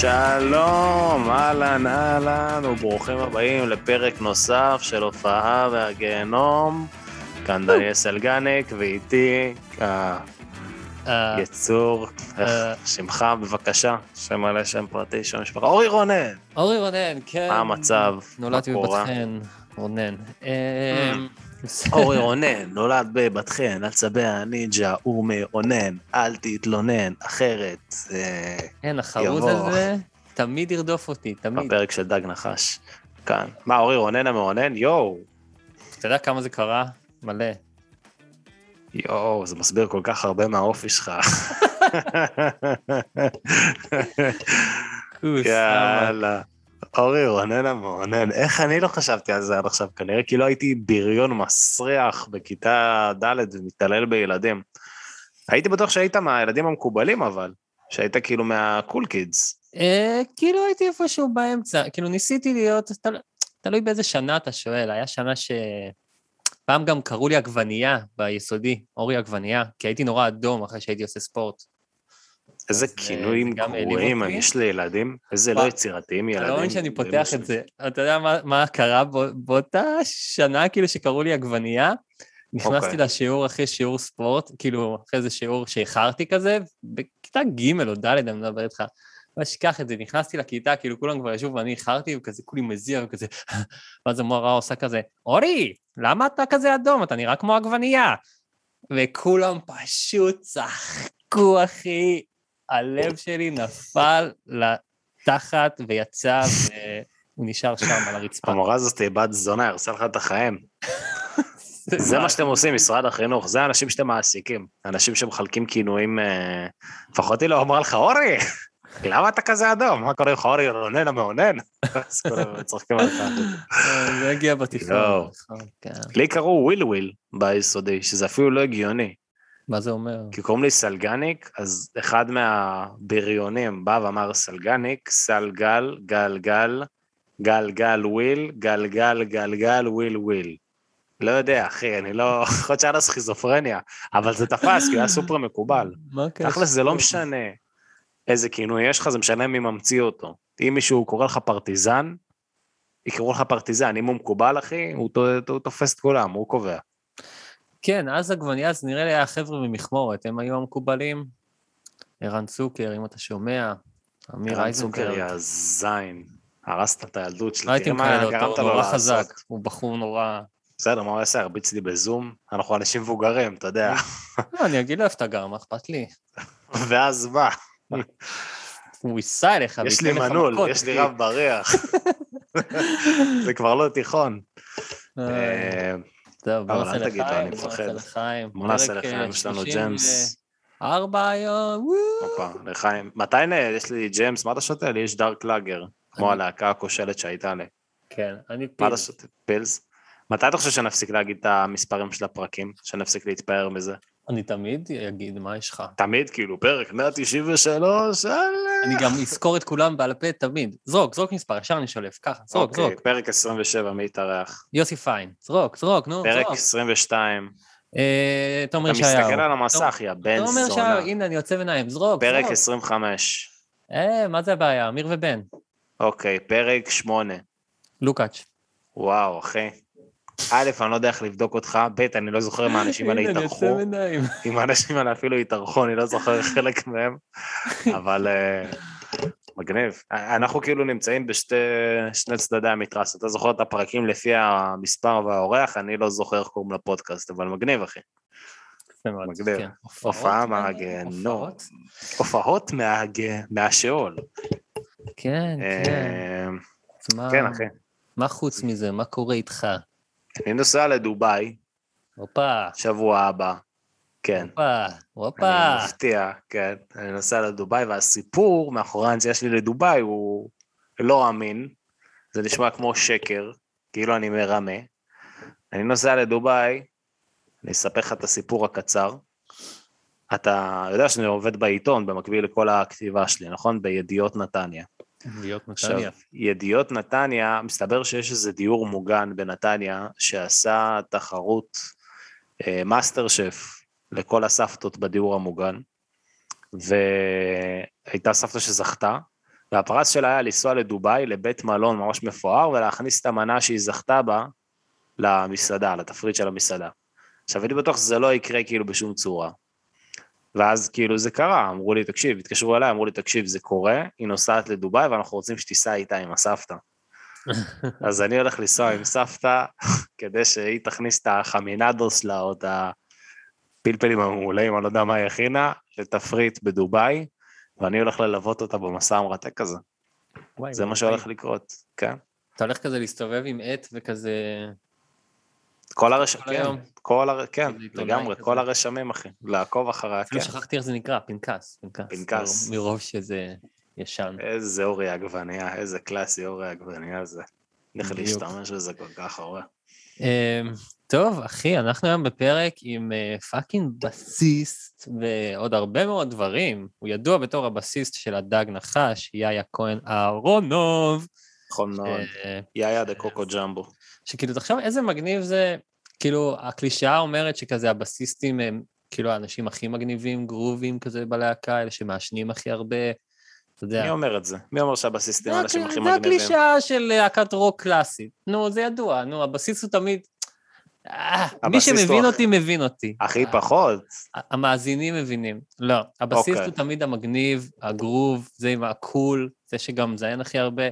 שלום, אהלן אהלן, וברוכים הבאים לפרק נוסף של הופעה והגיהנום. כאן דניאל סלגניק, ואיתי אה, היצור, איך שמך בבקשה, שם מלא, שם פרטי, שם משפחה, אורי רונן, אורי רונן, כן. מה המצב? נולדתי? בבת חן, רונן. אורי רונן, נולד בבת חן, על צבי הנינג'ה, הוא מרונן, אל תתלונן, אחרת, אה, כן, החרוז יבוא. הזה תמיד ירדוף אותי, תמיד. בפרק של דג נחש. כאן. מה, אורי רונן המרונן? יואו. אתה יודע כמה זה קרה? מלא. יואו, זה מסביר כל כך הרבה מהאופי שלך. יאללה. אורי רונן המרונן, איך אני לא חשבתי על זה עד עכשיו? כנראה כאילו הייתי בריון מסריח בכיתה ד' ומתעלל בילדים. הייתי בטוח שהיית מהילדים המקובלים אבל, שהיית כאילו מהקול קידס. אה, כאילו הייתי איפשהו באמצע, כאילו ניסיתי להיות, תל- תלוי באיזה שנה אתה שואל, היה שנה ש... פעם גם קראו לי עגבנייה ביסודי, אורי עגבנייה, כי הייתי נורא אדום אחרי שהייתי עושה ספורט. איזה אה, כינויים גרועים. יש לילדים, איזה לא יצירתיים ילדים. לא מאמין שאני פותח. את זה. אתה יודע מה, קרה בא, באותה שנה, כאילו, שקראו לי עגבנייה? נכנסתי אוקיי. לשיעור אחרי שיעור ספורט, כאילו, אחרי איזה שיעור שאיחרתי כזה, בכיתה ג' או ד', אני מדבר איתך. לא אשכח את זה, נכנסתי לכיתה, כאילו, כולם כבר ישבו ואני איחרתי, וכזה כולי מזיע וכזה, ואז המורה עושה כזה, אורי, למה אתה כזה אדום? אתה נראה כמו עגבנייה. וכולם פשוט צחקו, אחי. הלב שלי נפל לתחת ויצא, והוא נשאר שם על הרצפה. המורה הזאת היא בת זונה, הרסה לך את החיים. זה מה שאתם עושים, משרד החינוך, זה האנשים שאתם מעסיקים. אנשים שמחלקים כינויים, אה, לפחות היא לא אמרה לך, אורי, למה אתה כזה אדום? מה קורה לך, אורי רונן המאונן? אז כולם צוחקים עליך. זה הגיע בתיכון. נכון, כן. לי קראו וויל וויל ביסודי, שזה אפילו לא הגיוני. מה זה אומר? כי קוראים לי סלגניק, אז אחד מהבריונים בא ואמר סלגניק, סלגל, גל גל, גל גל וויל, גל גל גל גל וויל וויל. לא יודע, אחי, אני לא... יכול להיות שהיה לו סכיזופרניה, אבל זה תפס, כי הוא היה סופר מקובל. מה הקשר? תכל'ס זה לא משנה איזה כינוי יש לך, זה משנה מי ממציא אותו. אם מישהו קורא לך פרטיזן, יקראו לך פרטיזן, אם הוא מקובל, אחי, הוא תופס את כולם, הוא קובע. כן, אז עגבנייה, אז נראה לי היה חבר'ה ממכמורת, הם היו המקובלים. ערן צוקר, אם אתה שומע, אמיר ערן צוקר, אייזנברג. יא זין. הרסת את הילדות שלי, תראה כאלה מה אותו, לו נורא. חזק, הוא בחור נורא... בסדר, מה הוא יעשה? הרביץ לי בזום? אנחנו אנשים מבוגרים, אתה יודע. לא, אני אגיד לו איפה אתה גר, מה אכפת לי? ואז מה? הוא ייסע אליך יש לי מנעול, יש לי. רב בריח. זה כבר לא תיכון. טוב, בוא נעשה לחיים, בוא. נעשה לחיים. בוא נעשה לחיים, יש לנו 34 ג'מס. היום, וואו. לחיים. מתי יש לי ג'יימס? מה אתה שותה? לי יש דארק לאגר. כמו הלהקה הכושלת שהייתה לי. כן, אני מה אתה. שותה? פילס? מתי אתה חושב שנפסיק להגיד את המספרים של הפרקים? שנפסיק להתפאר מזה? אני תמיד אגיד, מה יש לך? תמיד, כאילו, פרק 193, אלה. אני גם אזכור את כולם בעל פה תמיד. זרוק, זרוק מספר, ישר אני שולף, ככה, זרוק, אוקיי, זרוק. פרק 27, מי יתארח? יוסי פיין, זרוק, זרוק, נו, פרק זרוק. 22. אה, תומר אתה ישעיהו. מסתכל על המסך, יא בן תומר זונה. ישעיהו, הנה, אני עוצב עיניים, זרוק, פרק זרוק. 25. אה, מה זה הבעיה? אמיר ובן. אוקיי, פרק 8. לוקאץ'. וואו, אחי. א', אני לא יודע איך לבדוק אותך, ב', אני לא זוכר אם האנשים האלה הנה, אני התארחו. אם האנשים האלה אפילו התארחו, אני לא זוכר חלק מהם, אבל אה, מגניב. אנחנו כאילו נמצאים בשני צדדי המתרס. אתה זוכר את הפרקים לפי המספר והאורח, אני לא זוכר איך קוראים לפודקאסט, אבל מגניב, אחי. מגניב. כן. הופעה הופעות, מהגיהנום. הופעות. מהשאול. כן, כן. אה, מה- כן, אחי. מה חוץ מזה? מה קורה איתך? אני נוסע לדובאי, הופה, שבוע הבא. כן. הופה, הופה. אני מפתיע, כן. אני נוסע לדובאי, והסיפור מאחורי הנסיעה שלי לדובאי הוא לא אמין. זה נשמע כמו שקר, כאילו אני מרמה. אני נוסע לדובאי, אני אספר לך את הסיפור הקצר. אתה יודע שאני עובד בעיתון במקביל לכל הכתיבה שלי, נכון? בידיעות נתניה. עכשיו, נתניה. ידיעות נתניה, מסתבר שיש איזה דיור מוגן בנתניה שעשה תחרות מאסטר שף לכל הסבתות בדיור המוגן, והייתה סבתא שזכתה, והפרס שלה היה לנסוע לדובאי, לבית מלון ממש מפואר, ולהכניס את המנה שהיא זכתה בה למסעדה, לתפריט של המסעדה. עכשיו, הייתי בטוח שזה לא יקרה כאילו בשום צורה. ואז כאילו זה קרה, אמרו לי, תקשיב, התקשרו אליי, אמרו לי, תקשיב, זה קורה, היא נוסעת לדובאי ואנחנו רוצים שתיסע איתה עם הסבתא. אז אני הולך לנסוע עם סבתא, כדי שהיא תכניס את החמינדוס שלה, או את הפלפלים המעולים, אני לא יודע מה היא הכינה, לתפריט בדובאי, ואני הולך ללוות אותה במסע המרתק הזה. וואי, זה מה וואי. שהולך לקרות, כן. אתה הולך כזה להסתובב עם עט וכזה... כל הרש... כל כן. כל הר... כן, לגמרי. כל הרשמים, אחי, לעקוב אחריה, כן. שכחתי איך זה נקרא, פנקס. פנקס. פנקס. מרוב- שזה ישן. איזה אורי עגבנייה, איזה קלאסי אורי עגבנייה זה. איך. להשתמש בזה כל כך הרבה. אמ, טוב, אחי, אנחנו היום בפרק עם אה, fucking בסיסט ועוד הרבה מאוד דברים. הוא ידוע בתור הבסיסט של הדג נחש, יאיה כהן אהרונוב. נכון מאוד. אה, יאיה דה קוקו ג'מבו. שכאילו, תחשוב איזה מגניב זה, כאילו, הקלישאה אומרת שכזה הבסיסטים הם כאילו האנשים הכי מגניבים, גרובים כזה בלהקה, אלה שמעשנים הכי הרבה. אתה יודע. מי אומר את זה? מי אומר שהבסיסטים זה האנשים הכי זה מגניבים? הקלישאה של להקת רוק קלאסית. נו, זה ידוע, נו, הבסיס הוא תמיד... אה, מי שמבין אותי, מבין אותי. הכי אה, פחות. המאזינים מבינים. לא, הבסיס אוקיי. הוא תמיד המגניב, הגרוב, זה עם הקול, זה שגם מזיין הכי הרבה.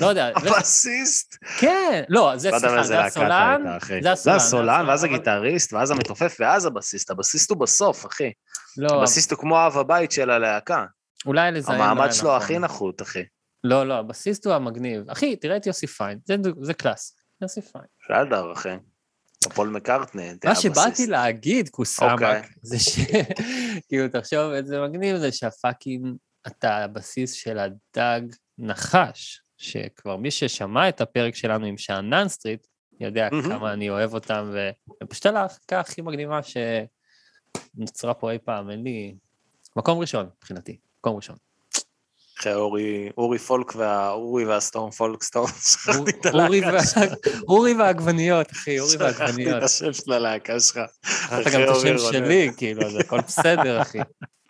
לא יודע, הבסיסט. כן, לא, זה לא סליחה, זה הסולן. זה הסולן, זה הסולן, ואז הגיטריסט, ואז המתופף, ואז הבסיסט. הבסיסט הוא בסוף, אחי. לא, הבסיסט הוא כמו אב הבית של הלהקה. אולי לזיין המעמד היה שלו נכון. הכי נחות, אחי. לא, לא, הבסיסט הוא המגניב. אחי, תראה את יוסי פיין, זה קלאס. יוסי פיין. בסדר, אחי. פול מקארטני, מה שבאתי. להגיד, קוסאמק, אוקיי. זה ש... כאילו, תחשוב איזה מגניב זה שהפאקינג, אתה הבסיס של הדג נחש, שכבר מי ששמע את הפרק שלנו עם שאנן סטריט, יודע מהמם. כמה אני אוהב אותם, ופשוט הלהקה הכי מגניבה שנוצרה פה אי פעם, אין לי... מקום ראשון, מבחינתי, מקום ראשון. אחי, אורי- אורי פולק והאורי והסטורם פולק סטורם. שכחתי את הלהקה שלך. אורי והעגבניות, אחי, אורי שכחתי והעגבניות. את השם של הלהקה שלך. אחי, גם את השם. שלי, כאילו, זה הכל בסדר, אחי.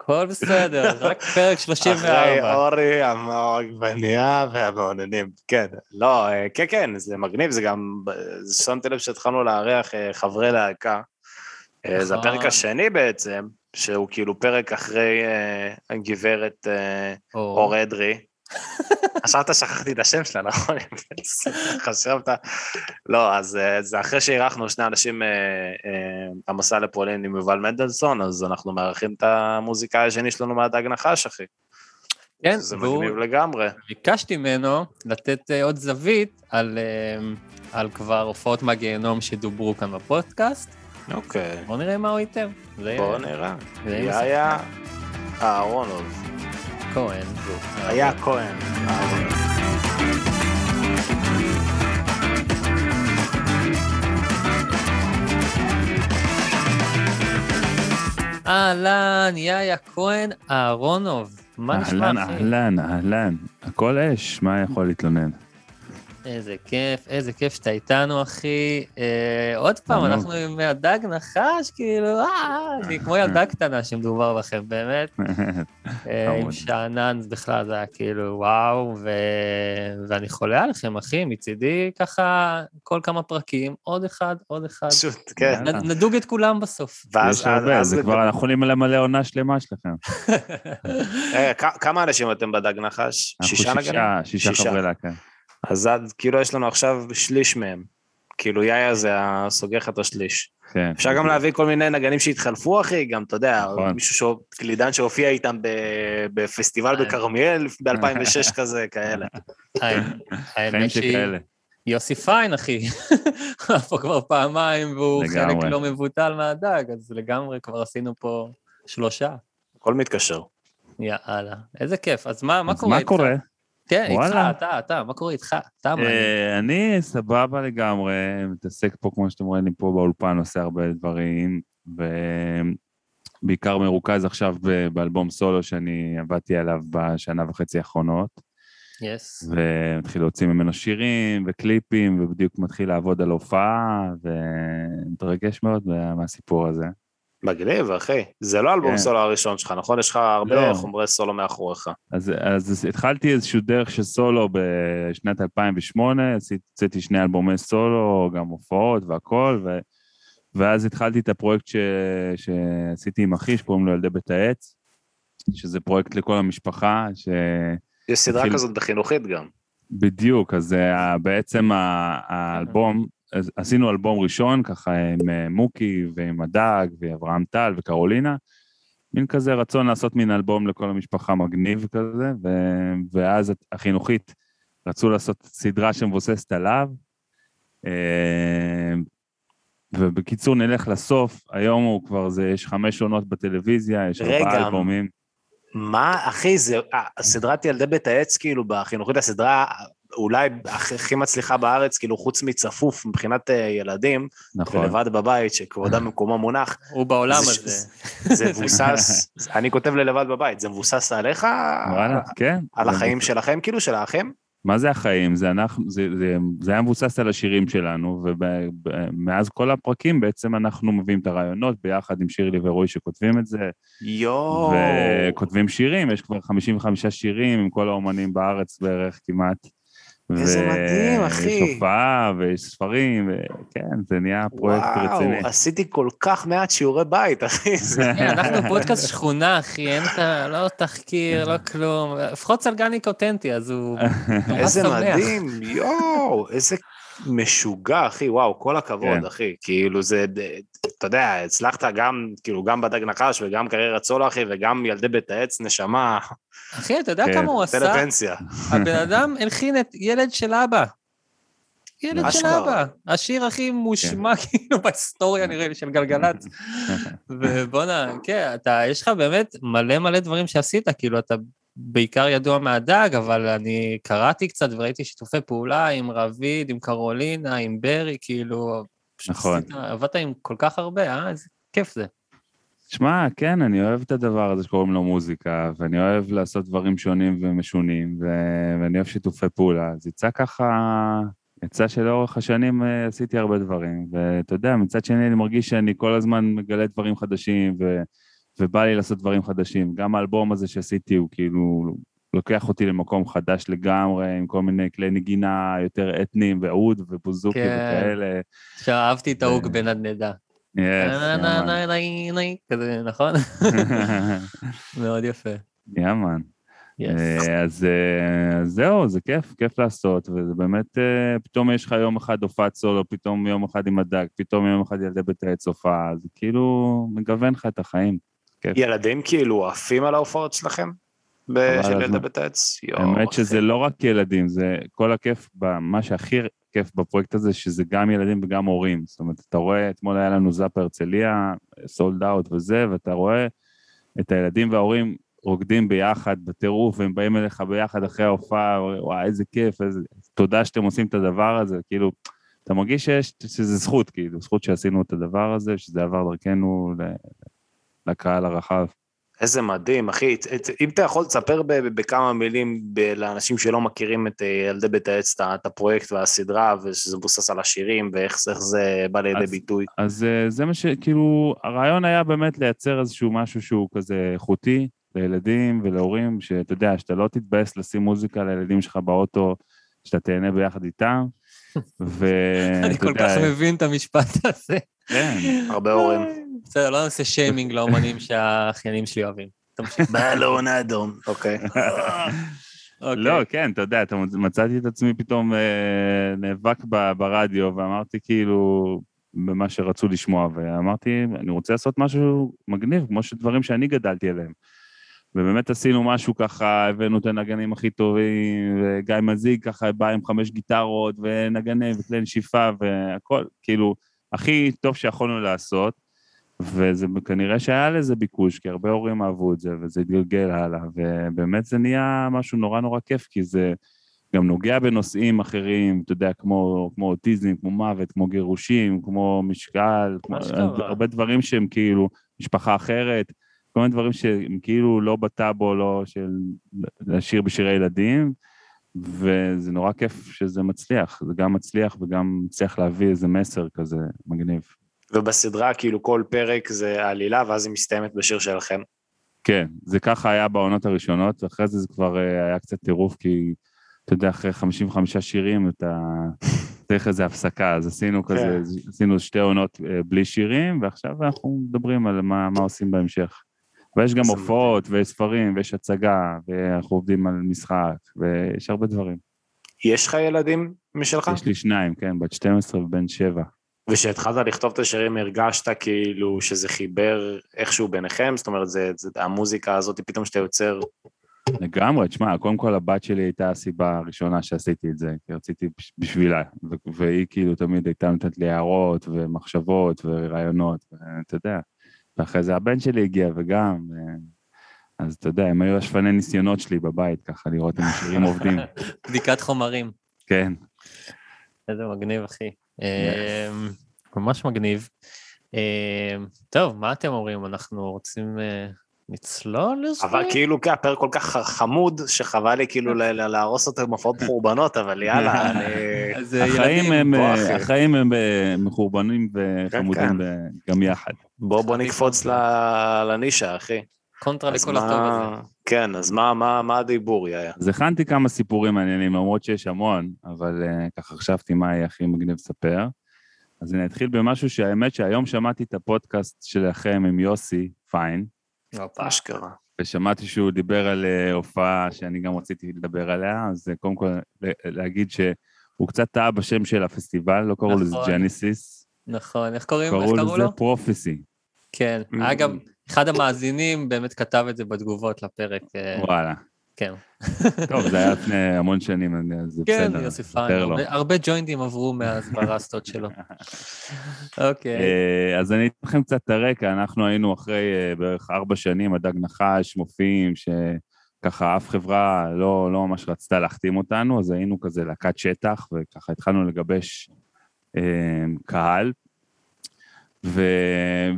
הכל בסדר, רק פרק 34. אחרי אורי, העגבנייה והמעוננים. כן, לא, אה, כן, כן, זה מגניב, זה גם, שמתי לב שהתחלנו לארח אה, חברי להקה. אה, זה נכון. הפרק השני בעצם, שהוא כאילו פרק אחרי הגברת או- אור אדרי. חשבת שכחתי את השם שלה, נכון? חשבת? לא, אז אה, זה אחרי שאירחנו שני אנשים, אה, אה, המסע לפולין עם יובל מנדלסון, אז אנחנו מארחים את המוזיקאי השני שלנו מהדג נחש, אחי. כן, זה מגניב לגמרי. ביקשתי ממנו לתת עוד זווית על, על כבר הופעות מהגיהנום שדוברו כאן בפודקאסט. אוקיי, בואו נראה מה הוא ייתן. בואו נראה. יאיה אהרונוב. כהן. היה כהן. אהלן, יאיה כהן אהרונוב. מה נשמע, אהלן? אהלן, אהלן. הכל אש, מה יכול להתלונן? איזה כיף, איזה כיף שאתה איתנו, אחי. אה, עוד פעם. אנחנו עם הדג נחש, כאילו, אה, אני כמו ילדה קטנה שמדובר בכם, באמת. אה, עם. שאנן בכלל זה היה כאילו וואו, ו... ואני חולה עליכם, אחי, מצידי ככה כל כמה פרקים, עוד אחד, עוד אחד. פשוט, כן. נ- נדוג את כולם בסוף. ואז, יש הרבה, אז- זה כבר, אנחנו יכולים למלא עונה שלמה שלכם. כ- כמה אנשים אתם בדג נחש? שישה נגנים? שישה, שישה חברי להקה. אז עד, כאילו יש לנו עכשיו שליש מהם. כאילו יאיה זה הסוגר לך את השליש. כן. אפשר גם להביא כל מיני נגנים שהתחלפו, אחי, גם, אתה יודע, נכון. מישהו, שהוא- קלידן שהופיע איתם בפסטיבל אה. בכרמיאל ב-2006 כזה, כאלה. האמת חיים שכאלה. יוסי פיין, אחי. היה פה כבר פעמיים, והוא חלק. לא מבוטל מהדג, אז לגמרי כבר עשינו פה שלושה. הכל מתקשר. יאללה, איזה כיף. אז מה מה אז קורה מה? קורה? כן, איתך. אתה, אתה, מה קורה איתך? אתה מעניין. אה, אני סבבה לגמרי, מתעסק פה, כמו שאתם רואים, אני פה באולפן עושה הרבה דברים, ובעיקר מרוכז עכשיו באלבום סולו שאני עבדתי עליו בשנה וחצי האחרונות, יס. ומתחיל להוציא ממנו שירים וקליפים, ובדיוק מתחיל לעבוד על הופעה, ומתרגש מאוד מה- מהסיפור הזה. מגניב, אחי. זה לא אלבום כן. סולו הראשון שלך, נכון? יש לך הרבה לא. חומרי סולו מאחוריך. אז, אז התחלתי איזשהו דרך של סולו בשנת 2008, עשיתי- שני אלבומי סולו, גם הופעות והכל, ו, ואז התחלתי את הפרויקט ש, שעשיתי עם אחי, שקוראים לו ילדי בית העץ, שזה פרויקט לכל המשפחה, יש סדרה התחיל- כזאת בחינוכית גם. שבדיוק, אז זה ה- בעצם האלבום, עשינו אלבום ראשון, ככה עם אה, מוקי ועם הדג ואברהם טל וקרולינה, מין כזה רצון לעשות מין אלבום לכל המשפחה מגניב כזה, ו... ואז החינוכית רצו לעשות סדרה שמבוססת עליו. אה, ובקיצור, נלך לסוף, היום הוא כבר, זה, יש חמש עונות בטלוויזיה, יש. ארבעה אלבומים. מה, אחי, זה... אה, סדרת ילדי בית העץ, כאילו, בחינוכית הסדרה אולי הכי מצליחה בארץ, כאילו, חוץ מצפוף מבחינת אה, ילדים, נכון. ולבד בבית, שכבודם במקומו מונח. הוא בעולם זה- הזה. זה מבוסס, אני כותב ללבד בבית, זה מבוסס עליך? וואלה, כן. על זה החיים שלכם, כאילו, של האחים? מה זה החיים? זה אנחנו, זה, זה, זה היה מבוסס על השירים שלנו, ומאז כל הפרקים בעצם אנחנו מביאים את הרעיונות ביחד עם שירלי ורועי שכותבים את זה, יואו. וכותבים שירים, יש כבר 55 שירים עם כל האומנים בארץ בערך כמעט. איזה מדהים, אחי. ויש הופעה ויש ספרים, וכן, זה נהיה פרויקט רציני. וואו, עשיתי כל כך מעט שיעורי בית, אחי. זה- כן, אנחנו פודקאסט שכונה, אחי, אין את ה... לא תחקיר, לא כלום. לפחות סלגניק אותנטי, אז הוא איזה. מדהים, יואו, איזה משוגע, אחי, וואו, כל הכבוד, כן. אחי. כאילו זה, אתה יודע, הצלחת גם, כאילו, גם בדג נחש וגם קריירת סולו, אחי, וגם ילדי בית העץ, נשמה, אחי, אתה יודע כן. כמה הוא תן עשה? לפנסיה. הבן אדם הלחין את ילד של אבא. ילד של. אבא. השיר הכי מושמע כאילו בהיסטוריה נראה לי של גלגלצ. ובואנה, כן, אתה, יש לך באמת מלא מלא דברים שעשית, כאילו אתה בעיקר ידוע מהדג, אבל אני קראתי קצת וראיתי שיתופי פעולה עם רביד, עם קרולינה, עם ברי, כאילו... נכון. עשית- עבדת עם כל כך הרבה, אה? איזה כיף זה. שמע, כן, אני אוהב את הדבר הזה שקוראים לו מוזיקה, ואני אוהב לעשות דברים שונים ומשונים, ו- ואני אוהב שיתופי פעולה. אז יצא ככה, יצא שלאורך השנים אה, עשיתי הרבה דברים, ואתה יודע, מצד שני אני מרגיש שאני כל הזמן מגלה דברים חדשים, ו- ובא לי לעשות דברים חדשים. גם האלבום הזה שעשיתי הוא כאילו לוקח אותי למקום חדש לגמרי, עם כל מיני כלי נגינה יותר אתניים, ועוד ובוזוקי כן. וכאלה. עכשיו אהבתי את ההוג בנדנדה. כזה, נכון? מאוד יפה. יאמן. אה, אז אה, אז זהו, זה כיף, כיף לעשות, וזה באמת, אה, פתאום יש לך יום אחד הופעת סולו, פתאום יום אחד עם הדג, פתאום יום אחד ילדי בית הופעה, זה כאילו מגוון לך את החיים. ילדים כאילו עפים על ההופעות שלכם? של העץ? יואו, האמת. שזה לא רק ילדים, זה כל הכיף, מה שהכי כיף בפרויקט הזה, שזה גם ילדים וגם הורים. זאת אומרת, אתה רואה, אתמול היה לנו זאפ הרצליה, סולד אאוט וזה, ואתה רואה את הילדים וההורים רוקדים ביחד בטירוף, והם באים אליך ביחד אחרי ההופעה, וואי, איזה כיף, איזה... תודה שאתם עושים את הדבר הזה, כאילו, אתה מרגיש שיש, שזה זכות, כאילו, זכות שעשינו את הדבר הזה, שזה עבר דרכנו לקהל הרחב. איזה מדהים, אחי. את- את- אם אתה יכול ב- בכמה מילים לאנשים שלא מכירים את אה, ילדי בית העץ, את הפרויקט והסדרה, ושזה מבוסס על השירים, ואיך זה- איך זה בא לידי אז- ביטוי. אז אה, זה מה ש... כאילו, הרעיון היה באמת לייצר איזשהו משהו שהוא כזה איכותי לילדים ולהורים, שאתה יודע, שאתה לא תתבאס לשים מוזיקה לילדים שלך באוטו, שאתה תהנה ביחד איתם. ואתה אני כל כך מבין את המשפט הזה. כן, הרבה הורים. בסדר, לא נעשה שיימינג לאומנים שהאחיינים שלי אוהבים. תמשיך. בלון אדום. אוקיי. אוקיי. לא, כן, אתה יודע, מצאתי את עצמי פתאום אה, נאבק ברדיו, ואמרתי כאילו, במה שרצו לשמוע, ואמרתי, אני רוצה לעשות משהו מגניב, כמו שדברים שאני גדלתי עליהם. ובאמת עשינו משהו ככה, הבאנו את הנגנים הכי טובים, וגיא מזיג ככה בא עם חמש גיטרות, ונגני וכלי נשיפה, והכל, כאילו, הכי טוב שיכולנו לעשות. וזה כנראה שהיה לזה ביקוש, כי הרבה הורים אהבו את זה, וזה התגלגל הלאה, ובאמת זה נהיה משהו נורא נורא כיף, כי זה גם נוגע בנושאים אחרים, אתה יודע, כמו, כמו אוטיזם, כמו מוות, כמו גירושים, כמו משקל, כמו. הרבה דברים שהם כאילו משפחה אחרת, כל מיני דברים שהם כאילו לא בטאבו, לא של לשיר בשירי ילדים, וזה נורא כיף שזה מצליח, זה גם מצליח וגם מצליח להביא איזה מסר כזה מגניב. ובסדרה, כאילו, כל פרק זה עלילה, ואז היא מסתיימת בשיר שלכם. כן, זה ככה היה בעונות הראשונות, אחרי זה זה כבר אה, היה קצת טירוף, כי אתה יודע, אחרי 55 שירים אתה צריך איזו הפסקה, אז עשינו כזה, עשינו שתי עונות אה, בלי שירים, ועכשיו אנחנו מדברים על מה, מה עושים בהמשך. ויש גם הופעות, ויש ספרים, ויש הצגה, ואנחנו עובדים על משחק, ויש הרבה דברים. יש לך ילדים משלך? יש לי שניים, כן, בת 12 ובן 7. וכשהתחלת לכתוב את השירים הרגשת כאילו שזה חיבר איכשהו ביניכם? זאת אומרת, זה, זה המוזיקה הזאת פתאום שאתה יוצר... לגמרי, תשמע, קודם כל הבת שלי הייתה הסיבה הראשונה שעשיתי את זה, כי רציתי בש- בשבילה, והיא כאילו תמיד הייתה נותנת לי הערות ומחשבות ורעיונות, ואתה יודע, ואחרי זה הבן שלי הגיע וגם, ו- אז אתה יודע, הם היו השפני ניסיונות שלי בבית, ככה לראות אם השירים עובדים, בדיקת חומרים. כן. איזה מגניב, אחי. אמ, ממש מגניב. אמ, טוב, מה אתם אומרים? אנחנו רוצים אה, לצלול לזה? אבל כאילו, כן, הפרק כל כך חמוד, שחבל לי כאילו ל- ל- להרוס אותו עם הופעות מחורבנות, אבל יאללה, אני... אה, החיים הם, אה. החיים הם אה, מחורבנים כן. וחמודים ב- גם יחד. בוא, בוא נקפוץ ל- לנישה, אחי. קונטרה לכל הטוב הזה. כן, אז מה, מה, מה הדיבור, יאיה? אז הכנתי כמה סיפורים מעניינים, למרות שיש המון, אבל uh, ככה חשבתי מה יהיה הכי מגניב לספר. אז אני אתחיל במשהו שהאמת שהיום שמעתי את הפודקאסט שלכם עם יוסי פיין, אשכרה. ושמעתי שהוא דיבר על uh, הופעה שאני גם רציתי לדבר עליה, אז uh, קודם כל להגיד שהוא קצת טעה בשם של הפסטיבל, לא קראו לזה נכון. ג'ניסיס, נכון, איך קוראים? קראו לזה? פרופסי. כן. Mm. אגב, אחד המאזינים באמת כתב את זה בתגובות לפרק. אה, וואלה. כן. טוב, זה היה לפני המון שנים, אז זה כן, בסדר. יוסי נספר פיין. הרבה- ג'וינטים עברו מאז ברסטות שלו. אוקיי. אה, אז אני אתן לכם קצת את הרקע, אנחנו היינו אחרי אה, בערך ארבע שנים, הדג נחש, מופיעים, שככה אף חברה לא, לא ממש רצתה להחתים אותנו, אז היינו כזה להקת שטח, וככה התחלנו לגבש אה, קהל,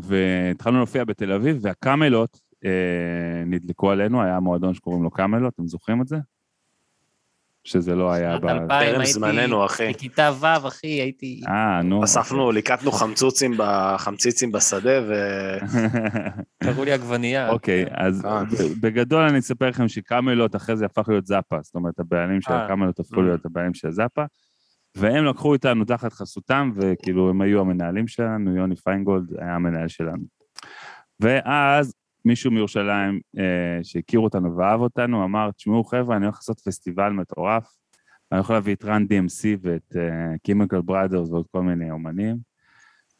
והתחלנו להופיע בתל אביב, והקאמלות נדלקו עלינו, היה מועדון שקוראים לו קאמלות, אתם זוכרים את זה? שזה לא היה... ב... 2000 טרם הייתי זמננו, אחי. בכיתה ו', אחי, הייתי... אה, נו. אספנו, ליקטנו חמצוצים, ב- חמציצים בשדה, ו... קראו לי עגבנייה. אוקיי, אז אה. בגדול אני אספר לכם שקאמלות אחרי זה הפך להיות זאפה, זאת אומרת, הבעלים של אה. הקאמלות הפכו Mm. להיות הבעלים של זאפה, והם לקחו איתנו תחת חסותם, וכאילו הם היו המנהלים שלנו, יוני פיינגולד היה המנהל שלנו. ואז מישהו מירושלים אה, שהכיר אותנו ואהב אותנו, אמר, תשמעו חבר'ה, אני הולך לעשות פסטיבל מטורף, אני יכול להביא את רן DMC ואת קימיקל בראדרס ועוד כל מיני אומנים,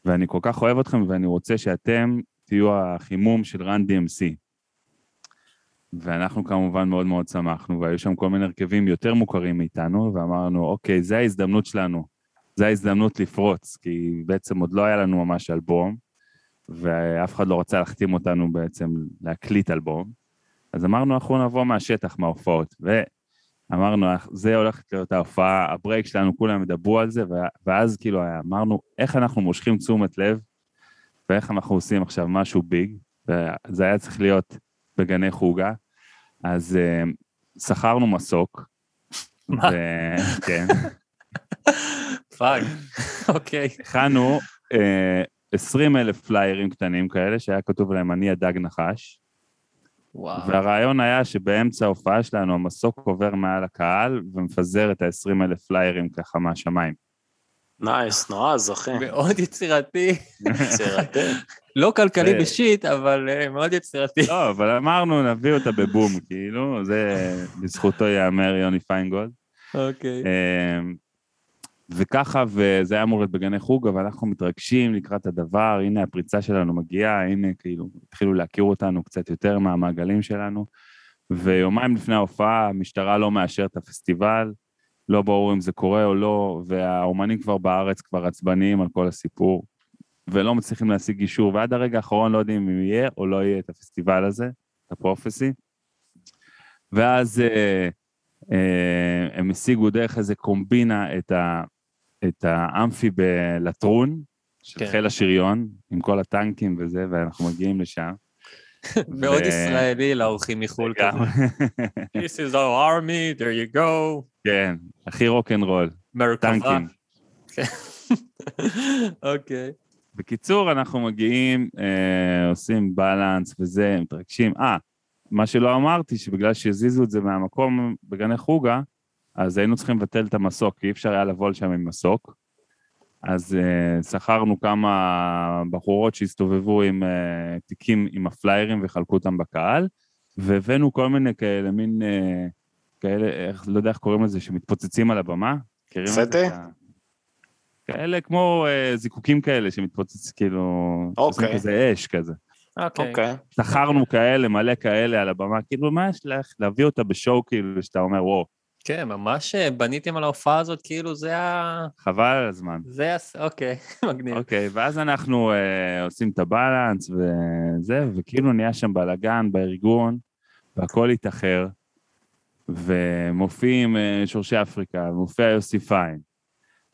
ואני כל כך אוהב אתכם ואני רוצה שאתם תהיו החימום של רן DMC. ואנחנו כמובן מאוד מאוד שמחנו, והיו שם כל מיני הרכבים יותר מוכרים מאיתנו, ואמרנו, אוקיי, זו ההזדמנות שלנו, זו ההזדמנות לפרוץ, כי בעצם עוד לא היה לנו ממש אלבום, ואף אחד לא רצה להחתים אותנו בעצם להקליט אלבום. אז אמרנו, אנחנו נבוא מהשטח, מההופעות, ואמרנו, זה הולכת להיות ההופעה, הברייק שלנו, כולם ידברו על זה, ואז כאילו אמרנו, איך אנחנו מושכים תשומת לב, ואיך אנחנו עושים עכשיו משהו ביג, וזה היה צריך להיות בגני חוגה, אז uh, שכרנו מסוק. מה? כן. fuck. אוקיי. הכנו אה, 20 אלף פליירים קטנים כאלה, שהיה כתוב להם אני הדג נחש, וואו. והרעיון היה שבאמצע ההופעה שלנו המסוק עובר מעל הקהל ומפזר את ה-20 אלף פליירים ככה מהשמיים. nice, נועז, אחי. מאוד יצירתי. יצירתי. לא כלכלי בשיט, אבל אה, מאוד יצירתי. לא, אבל אמרנו, נביא אותה בבום, כאילו, זה לזכותו ייאמר יוני פיינגולד. אוקיי. וככה, וזה היה אמור להיות בגני חוג, אבל אנחנו מתרגשים לקראת הדבר, הנה הפריצה שלנו מגיעה, הנה כאילו התחילו להכיר אותנו קצת יותר מהמעגלים שלנו, ויומיים לפני ההופעה המשטרה לא מאשרת את הפסטיבל, לא ברור אם זה קורה או לא, והאומנים כבר בארץ כבר עצבניים על כל הסיפור, ולא מצליחים להשיג אישור, ועד הרגע האחרון לא יודעים אם יהיה או לא יהיה את הפסטיבל הזה, את הפרופסי. ואז אה, אה, הם השיגו דרך איזה קומבינה את, ה, את האמפי בלטרון, של כן. חיל השריון, עם כל הטנקים וזה, ואנחנו מגיעים לשם. מאוד ו- ישראלי לאורחים מחו"ל כזה. This is our army, there you go. כן, הכי רוקנרול, מרכבה. טנקים. אוקיי. בקיצור, אנחנו מגיעים, אה, עושים בלנס וזה, מתרגשים. אה, מה שלא אמרתי, שבגלל שהזיזו את זה מהמקום בגני חוגה, אז היינו צריכים לבטל את המסוק, כי אי אפשר היה לבוא לשם עם מסוק. אז אה, שכרנו כמה בחורות שהסתובבו עם אה, תיקים עם הפליירים וחלקו אותם בקהל, והבאנו כל מיני כאלה, מין אה, כאלה, איך, לא יודע איך קוראים לזה, שמתפוצצים על הבמה. פטה? כאלה כמו אה, זיקוקים כאלה שמתפוצץ, כאילו... אוקיי. כזה אש כזה. אוקיי. אוקיי. שכרנו כאלה, מלא כאלה על הבמה, כאילו, מה יש לך? להביא אותה בשואו, כאילו, שאתה אומר, וואו, כן, ממש אה, בניתם על ההופעה הזאת, כאילו זה ה... חבל על הזמן. זה ה... אוקיי, מגניב. אוקיי, ואז אנחנו אה, עושים את הבלנס וזה, וכאילו נהיה שם בלאגן בארגון, והכל התאחר, ומופיעים אה, שורשי אפריקה, ומופיע יוסי פיין,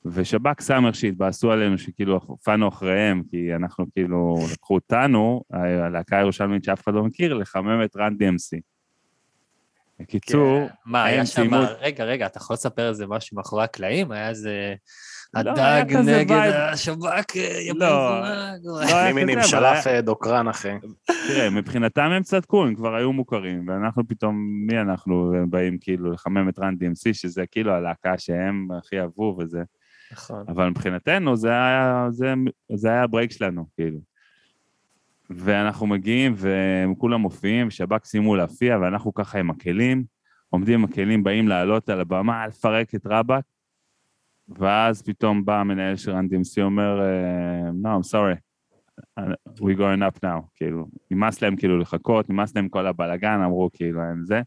ושב"כ סאמר שהתבאסו עלינו שכאילו הופענו אחריהם, כי אנחנו כאילו, לקחו אותנו, הלהקה הירושלמית שאף אחד לא מכיר, לחמם את רן DMC. בקיצור, כן. מה, היה שם... סיימו- רגע, רגע, אתה יכול לספר איזה משהו מאחורי הקלעים? היה איזה... לא, הדג כזה נגד. השב"כ, אה, יא בן לא. לא היה כזה, עם אבל שלף היה- אה, דוקרן, אחי. תראה, מבחינתם הם צדקו, הם כבר היו מוכרים, ואנחנו פתאום, מי אנחנו הם באים כאילו לחמם את רן DMC, שזה כאילו הלהקה שהם הכי אהבו וזה, נכון. אבל מבחינתנו זה היה, זה, זה היה הברייק שלנו, כאילו. ואנחנו מגיעים, והם כולם מופיעים, שב"כ סיימו להופיע, ואנחנו ככה עם הכלים, עומדים עם הכלים, באים לעלות על הבמה, לפרק את רבאק, ואז פתאום בא המנהל של רן DMC, אומר, אה, no, I'm sorry, we going up now, כאילו, נמאס להם כאילו לחכות, נמאס להם כל הבלגן, אמרו כאילו, אין זה.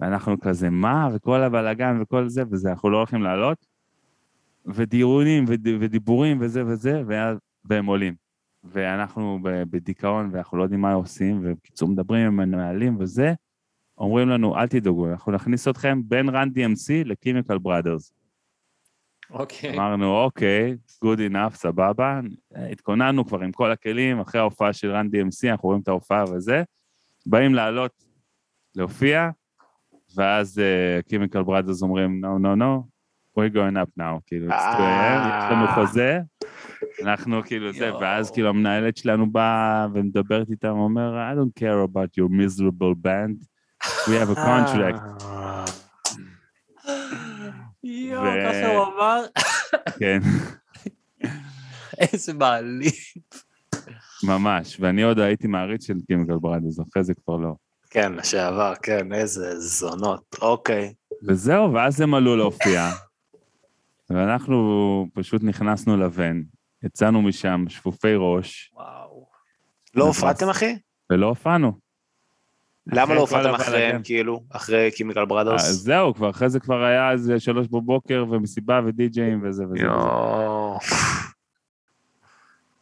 ואנחנו כזה, מה? וכל הבלגן וכל זה, וזה, אנחנו לא הולכים לעלות. ודיונים וד, ודיבורים וזה וזה, והם עולים. ואנחנו בדיכאון ואנחנו לא יודעים מה עושים, ובקיצור מדברים עם המנהלים וזה, אומרים לנו, אל תדאגו, אנחנו נכניס אתכם בין רן DMC לקימיקל בראדרס. אוקיי. אמרנו, אוקיי, good enough, סבבה. התכוננו כבר עם כל הכלים, אחרי ההופעה של רן DMC, אנחנו רואים את ההופעה וזה. באים לעלות, להופיע, ואז קימיקל בראדרס אומרים, no, no, no, we're going up now, כאילו, it's 2 a.m., יש לנו חוזה, אנחנו כאילו זה, יואו. ואז כאילו המנהלת שלנו באה ומדברת איתם, אומר, I don't care about your miserable band, we have a contract, אה, יואו, ו- ככה הוא אמר. כן. איזה מעליב. ממש, ואני עוד הייתי מעריץ של קימיקל בראדרס, אחרי זה כבר לא. כן, לשעבר, כן, איזה זונות. אוקיי. וזהו, ואז הם עלו להופיע, ואנחנו פשוט נכנסנו לבן, יצאנו משם שפופי ראש, וואו. לא. הופעתם, אחי? ולא הופענו. למה לא הופעתם. אחריהם, כאילו? אחרי כימיקל בראדרס? זהו, כבר אחרי זה כבר היה איזה שלוש בבוקר ומסיבה ודי-ג'אים וזה וזה. יואו.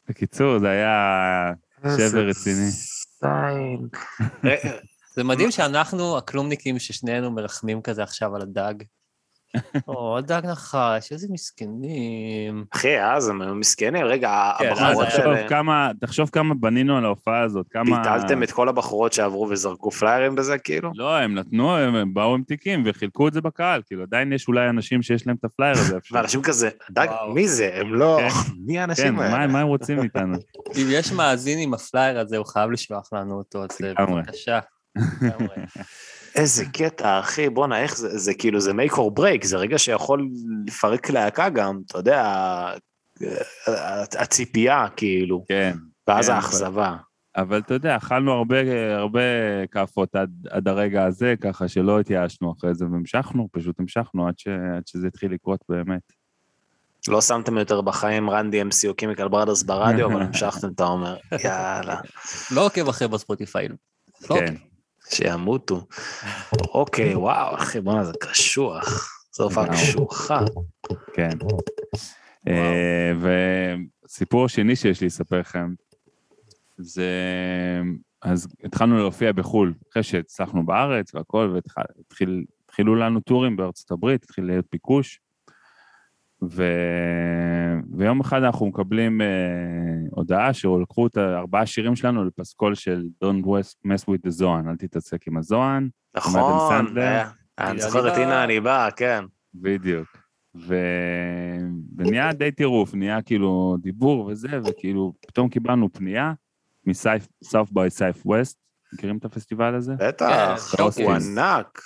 בקיצור, זה היה שבר רציני. אה, זה מדהים שאנחנו הכלומניקים ששנינו מרחמים כזה עכשיו על הדג. או, הדג נחש, איזה מסכנים. אחי, אז הם היו מסכנים. רגע, כן, הבחורות היה- תחשוב האלה, כמה, תחשוב כמה בנינו על ההופעה הזאת, כמה... ביטלתם את כל הבחורות שעברו וזרקו פליירים בזה, כאילו? לא, הם נתנו, הם באו עם תיקים וחילקו את זה בקהל, כאילו עדיין יש אולי אנשים שיש להם את הפלייר הזה. ואנשים כזה, דג. מי זה? הם לא... כן. מי כן, האנשים מה האלה? מה הם רוצים מאיתנו? אם יש מאזין עם הפלייר הזה, הוא חייב לשלוח לנו אותו, אז לגמרי. בבקשה. איזה קטע, אחי, בואנה, איך זה, זה כאילו, זה make or break, זה רגע שיכול לפרק להקה גם, אתה יודע, הציפייה, כאילו, כן. ואז כן, האכזבה. אבל אתה יודע, אכלנו הרבה, הרבה כאפות עד, עד הרגע הזה, ככה שלא התייאשנו אחרי זה, והמשכנו, פשוט המשכנו עד, ש, עד שזה התחיל לקרות באמת. לא שמתם יותר בחיים רנדי אמסי או קימיקל ברדרס ברדיו, אבל המשכתם, אתה אומר, יאללה, לא עוקב אחרי בספוטיפיי. לא כן. שימותו. אוקיי, וואו, אחי, בואנה, זה קשוח. זו הופעה. קשוחה. כן. אה, וסיפור שני שיש לי לספר לכם, זה... אז התחלנו להופיע בחו"ל, אחרי שהצלחנו בארץ והכל, והתחילו לנו טורים בארצות הברית, התחיל להיות ביקוש. ו... ויום אחד אנחנו מקבלים אה, הודעה שלקחו את ארבעה שירים שלנו לפסקול של Don't mess with the zone, אל תתעסק עם הזוהן. נכון. היה- אני זוכר אני את. הנה אני בא, כן. בדיוק. ו... ונהיה די טירוף, נהיה כאילו דיבור וזה, וכאילו פתאום קיבלנו פנייה מסאוף ביי סייף ווסט, מכירים את הפסטיבל הזה? בטח, כן, הוא. ענק.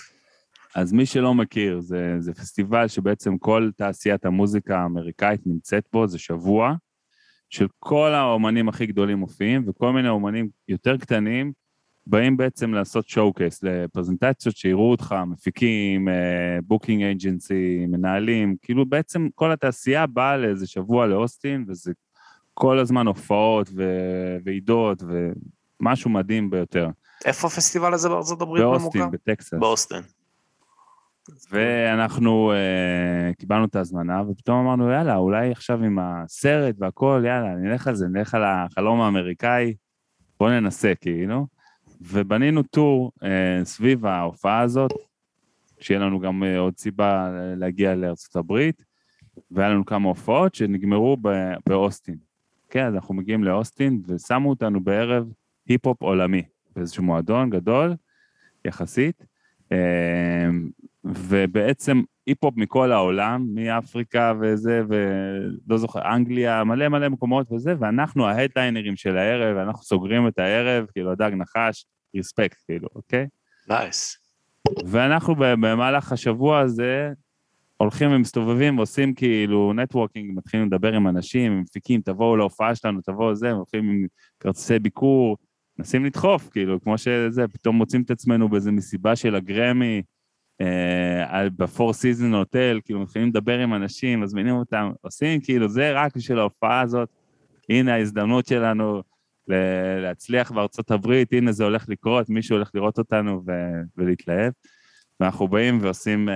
אז מי שלא מכיר, זה, זה פסטיבל שבעצם כל תעשיית המוזיקה האמריקאית נמצאת בו, זה שבוע, של כל האומנים הכי גדולים מופיעים, וכל מיני אומנים יותר קטנים באים בעצם לעשות showcase, לפרזנטציות שיראו אותך, מפיקים, booking agency, מנהלים, כאילו בעצם כל התעשייה באה לאיזה שבוע לאוסטין, וזה כל הזמן הופעות ו- ועידות, ומשהו מדהים ביותר. איפה הפסטיבל הזה בארצות הברית באוסטין, ממוקם? בטקסס. באוסטין. ואנחנו uh, קיבלנו את ההזמנה, ופתאום אמרנו, יאללה, אולי עכשיו עם הסרט והכל, יאללה, נלך על זה, נלך על החלום האמריקאי, בוא ננסה, כאילו. ובנינו טור uh, סביב ההופעה הזאת, שיהיה לנו גם uh, עוד סיבה להגיע לארצות הברית, והיה לנו כמה הופעות שנגמרו באוסטין. כן, אז אנחנו מגיעים לאוסטין, ושמו אותנו בערב היפ-הופ עולמי, באיזשהו מועדון גדול, יחסית. ובעצם היפ-הופ מכל העולם, מאפריקה וזה, ולא זוכר, אנגליה, מלא מלא מקומות וזה, ואנחנו ההדליינרים של הערב, אנחנו סוגרים את הערב, כאילו, דג נחש, respect, כאילו, אוקיי? nice. ואנחנו במהלך השבוע הזה הולכים ומסתובבים ועושים כאילו networking, מתחילים לדבר עם אנשים, מפיקים, תבואו להופעה שלנו, תבואו זה, הולכים עם כרטיסי ביקור, מנסים לדחוף, כאילו, כמו שזה, פתאום מוצאים את עצמנו באיזה מסיבה של הגרמי, ב Four Season Hotel, כאילו, מתחילים לדבר עם אנשים, מזמינים אותם, עושים כאילו, זה רק בשביל ההופעה הזאת, הנה ההזדמנות שלנו להצליח בארצות הברית, הנה זה הולך לקרות, מישהו הולך לראות אותנו ו- ולהתלהב. ואנחנו באים ועושים uh,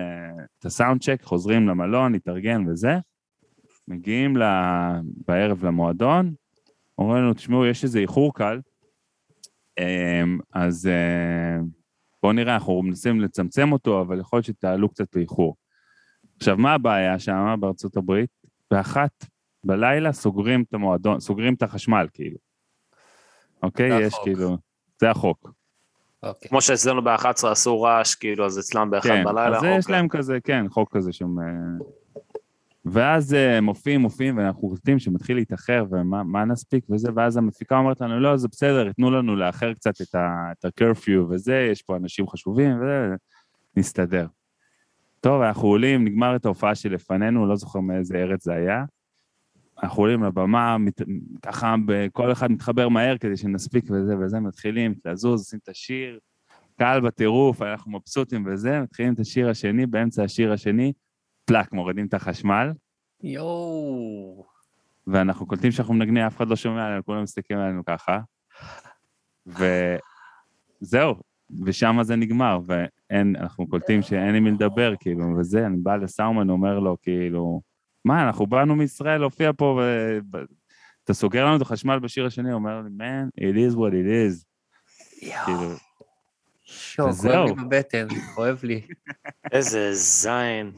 את הסאונד צ'ק, חוזרים למלון, להתארגן וזה, מגיעים ל- בערב למועדון, אומרים לנו, תשמעו, יש איזה איחור קל, um, אז uh, בואו נראה, אנחנו מנסים לצמצם אותו, אבל יכול להיות שתעלו קצת באיחור. עכשיו, מה הבעיה שם בארצות הברית? באחת בלילה סוגרים את המועדון, סוגרים את החשמל, כאילו. אוקיי? זה יש החוק. כאילו, זה החוק. אוקיי. כמו שאצלנו ב-11 עשו רעש, כאילו, אז אצלם ב-1 כן, בלילה. אז יש אוקיי. להם כזה, כן, חוק כזה שם... ואז אה, מופיעים, מופיעים, ואנחנו קולטים שמתחיל להתאחר, ומה מה נספיק וזה, ואז המפיקה אומרת לנו, לא, זה בסדר, תנו לנו לאחר קצת את ה-curfew וזה, יש פה אנשים חשובים, וזה, נסתדר. טוב, אנחנו עולים, נגמר את ההופעה שלפנינו, לא זוכר מאיזה ארץ זה היה. אנחנו עולים לבמה, מת, ככה כל אחד מתחבר מהר כדי שנספיק וזה וזה, מתחילים לזוז, עושים את השיר, קהל בטירוף, אנחנו מבסוטים וזה, מתחילים את השיר השני, באמצע השיר השני, פלאק, מורידים את החשמל, יואו. ואנחנו קולטים שאנחנו מנגנים, אף אחד לא שומע עלינו, כולם מסתכלים עלינו ככה. וזהו, ושם זה נגמר, ואין, אנחנו קולטים שאין עם מי לדבר, כאילו, וזה, אני בא לסאומן, אומר לו, כאילו, מה, אנחנו באנו מישראל להופיע פה, ואתה סוגר לנו את החשמל בשיר השני, אומר לי, man, it is what it is. כאילו, וזהו. כואב לי בבטן, כואב לי. איזה זין.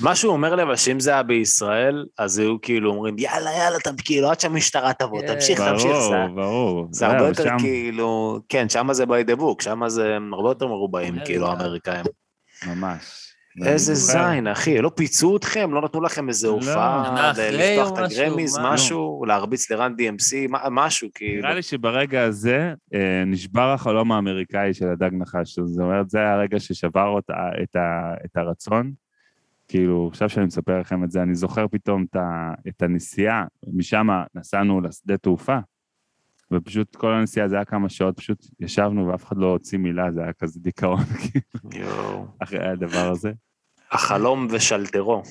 מה שהוא אומר לי, אבל שאם זה היה בישראל, אז היו כאילו אומרים, יאללה, יאללה, תם, כאילו, עד שהמשטרה תבוא, כן. תמשיך, תמשיך. זה- ברור, ברור. זה הרבה זהו, יותר כאילו, כן, שם זה by the book, שם זה הרבה יותר מרובעים, אמריקה. כאילו, האמריקאים. ממש. איזה זין, אחי, לא פיצו אתכם? לא נתנו לכם איזה לא. הופעה אחרי לפתוח את הגרמיז? משהו? להרביץ לרן DMC, משהו, כאילו. נראה לי שברגע הזה אה, נשבר החלום האמריקאי של הדג נחש. זאת אומרת, זה הרגע ששבר את, הרצון. כאילו, עכשיו שאני מספר לכם את זה, אני זוכר פתאום את הנסיעה, משם נסענו לשדה תעופה, ופשוט כל הנסיעה זה היה כמה שעות, פשוט ישבנו ואף אחד לא הוציא מילה, זה היה כזה דיכאון, כאילו, יואו. אחרי הדבר הזה. החלום ושלטרו.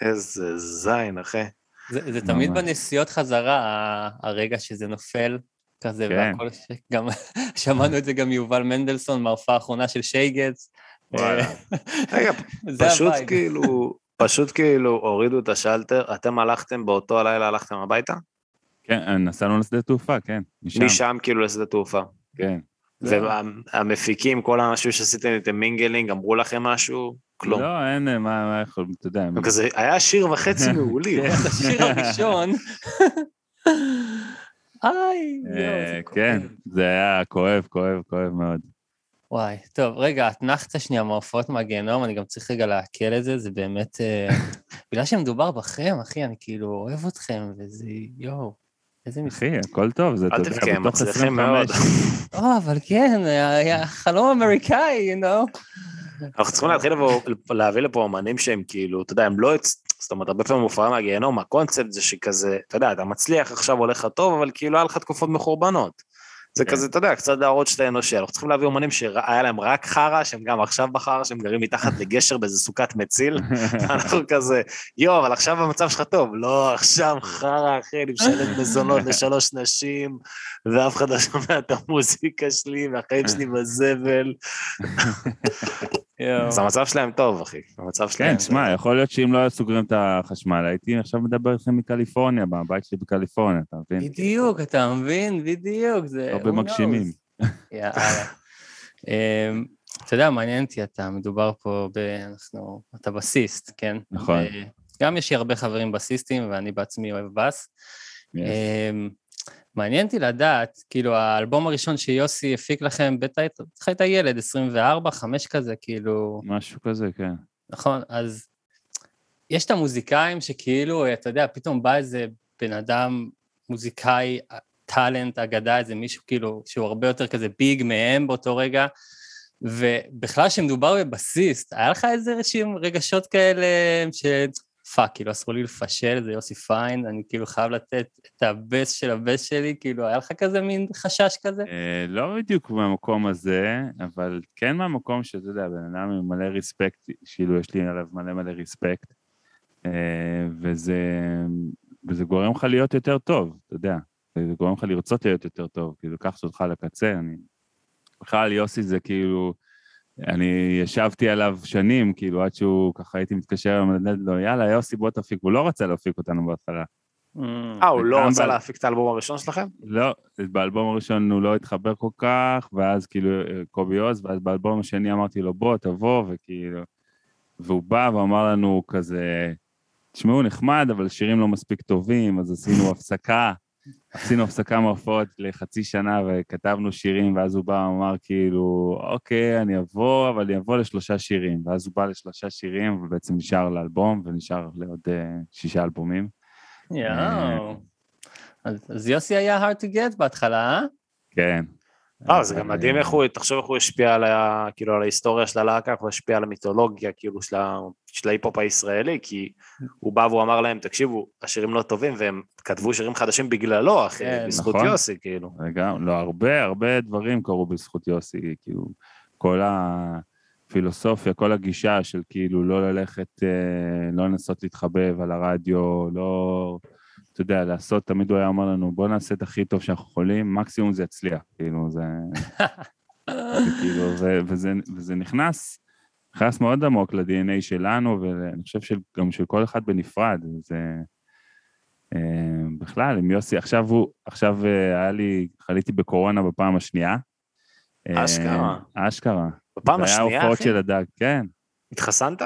איזה זין, אחי. זה, זה תמיד. בנסיעות חזרה, הרגע שזה נופל כזה, כן. והכל, ש- גם שמענו את זה גם מיובל מנדלסון, מההופעה האחרונה של שייגץ. רגע, פשוט. כאילו, פשוט כאילו הורידו את השלטר, אתם הלכתם באותו הלילה, הלכתם הביתה? כן, נסענו לשדה תעופה, כן, משם, משם כאילו לשדה תעופה. כן. והמפיקים, כל האנשים שעשיתם איתם mingling, אמרו לכם משהו? כלום. לא, אין, מה, מה יכול, אתה יודע, כזה, היה שיר וחצי מעולים. כן. את השיר הראשון. איי, יואו, אה, כן. זה היה כואב, כואב, כואב מאוד. וואי, טוב, רגע, אתנחתא שנייה מההופעות מהגיהנום, אני גם צריך רגע לעכל את זה, זה באמת... אה, בגלל שמדובר בכם, אחי, אני כאילו אוהב אתכם, וזה, יואו, איזה מס... אחי, הכל טוב, זה, אתה יודע, בתוך מצליחים 25, מאוד. או, אבל כן, היה חלום אמריקאי, you know? אנחנו צריכים להתחיל להביא לפה אומנים שהם כאילו, אתה יודע, הם לא... זאת אומרת, הרבה פעמים הופעה מהגיהנום, הקונספט זה שכזה, אתה יודע, אתה מצליח, עכשיו הולך לך טוב, אבל כאילו היה לך תקופות מחורבנות. זה כן. כזה, אתה יודע, קצת להראות שאתה אנושי. אנחנו צריכים להביא אומנים שהיה להם רק חרא, שהם גם עכשיו בחרא, שהם גרים מתחת לגשר באיזה סוכת מציל, אנחנו כזה, יואו, אבל עכשיו המצב שלך טוב. לא, עכשיו חרא, אחי, אני משלם מזונות לשלוש נשים, ואף אחד לא שומע את המוזיקה שלי, והחיים שלי בזבל. אז המצב שלהם טוב, אחי. המצב שלהם... כן, תשמע, יכול להיות שאם לא היו סוגרים את החשמל, הייתי עכשיו מדבר איתכם מקליפורניה, בבית שלי בקליפורניה, אתה מבין? בדיוק, אתה מבין? בדיוק, זה... במגשימים. knows? יאללה. אמ, אתה יודע, מעניין אותי, אתה מדובר פה ב... אנחנו... אתה בסיסט, כן? נכון. גם יש לי הרבה חברים בסיסטים, ואני בעצמי אוהב בס. מעניין אותי לדעת, כאילו, האלבום הראשון שיוסי הפיק לכם, בטח היית ילד, 24, 5 כזה, כאילו... משהו כזה, כן. נכון, אז יש את המוזיקאים שכאילו, אתה יודע, פתאום בא איזה בן אדם, מוזיקאי, טאלנט, אגדה, איזה מישהו כאילו, שהוא הרבה יותר כזה ביג מהם באותו רגע, ובכלל שמדובר בבסיסט, היה לך איזה רגשות כאלה ש... fuck, כאילו אסור לי לפשל, זה יוסי פיין, אני כאילו חייב לתת את הבס של הבס שלי, כאילו, היה לך כזה מין חשש כזה? אה, לא בדיוק מהמקום הזה, אבל כן מהמקום שאתה יודע, בן אדם עם מלא respect, כאילו יש לי עליו מלא מלא ריספקט, אה, וזה, וזה גורם לך להיות יותר טוב, אתה יודע, זה גורם לך לרצות להיות יותר טוב, כאילו, לקחת אותך לקצה, אני... בכלל, יוסי זה כאילו, אני ישבתי עליו שנים, כאילו, עד שהוא ככה הייתי מתקשר אליו, ומדד לו, יאללה, יוסי, בוא תפיק, הוא לא רצה להפיק אותנו בהתחלה. אה, הוא לא רצה להפיק את האלבום הראשון שלכם? לא, באלבום הראשון הוא לא התחבר כל כך, ואז כאילו אה, קובי עוז, ואז באלבום השני אמרתי לו, בוא, תבוא, וכאילו... והוא בא ואמר לנו כזה, תשמעו, נחמד, אבל שירים לא מספיק טובים, אז עשינו הפסקה, עשינו הפסקה מההופעות לחצי שנה וכתבנו שירים, ואז הוא בא ואמר כאילו, אוקיי, אני אבוא, אבל אני אבוא לשלושה שירים. ואז הוא בא לשלושה שירים, ובעצם נשאר לאלבום, ונשאר לעוד אה, שישה אלבומים. יואו. אז אז יוסי היה hard to get בהתחלה, אה? כן. אה, זה גם מדהים אה, איך הוא, תחשוב איך הוא השפיע על ה... כאילו על ההיסטוריה של הלהקה, איך הוא השפיע על המיתולוגיה, כאילו של ההיפ-הופ הישראלי, כי הוא בא והוא אמר להם, תקשיבו, השירים לא טובים, והם כתבו שירים חדשים בגללו, אחי, כן, בזכות נכון. יוסי, כאילו. וגם, לא, הרבה, הרבה דברים קרו בזכות יוסי, כאילו, כל הפילוסופיה, כל הגישה של כאילו לא ללכת, אה, לא לנסות להתחבב על הרדיו, לא, אתה יודע, לעשות, תמיד הוא היה אומר לנו, בוא נעשה את הכי טוב שאנחנו יכולים, מקסימום זה יצליח, כאילו, זה, זה כאילו, ו, וזה, וזה נכנס, נכנס מאוד עמוק ל-DNA שלנו, ואני חושב שגם של כל אחד בנפרד, זה... אה, בכלל, עם יוסי, עכשיו הוא, עכשיו אה, היה לי, חליתי בקורונה בפעם השנייה. אה, אשכרה. אשכרה. בפעם זה היה השנייה, הופעות אחי, של הדג, כן. התחסנת?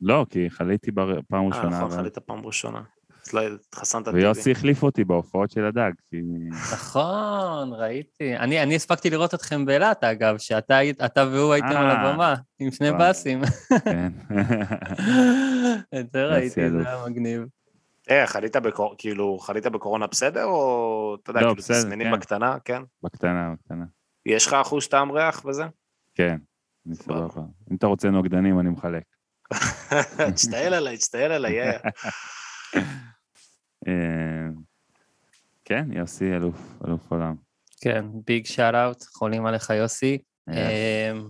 לא, כי חליתי בפעם אה, ראשונה. נכון, אבל- חלית פעם ראשונה. אז לא התחסנת טבעי. ויוסי החליף אותי בהופעות של הדג, כי... נכון, ראיתי. אני אני הספקתי לראות אתכם באילת, אגב, שאתה והוא הייתם על אה. הבמה, עם שני. באסים. כן. את זה ראיתי. זה היה מגניב. אה, חלית בקור... כאילו, חלית בקורונה בסדר, או אתה יודע, לא, כאילו, תסמינים כן. בקטנה, כן? בקטנה, בקטנה. יש לך אחוז טעם ריח וזה? כן, אני סבבה. אם אתה רוצה נוגדנים, אני מחלק. תשתעל עליי, תשתעל עליי, יא. אה, כן, יוסי אלוף, אלוף עולם. כן, ביג שאט אאוט, חולים עליך יוסי. אה, אמ,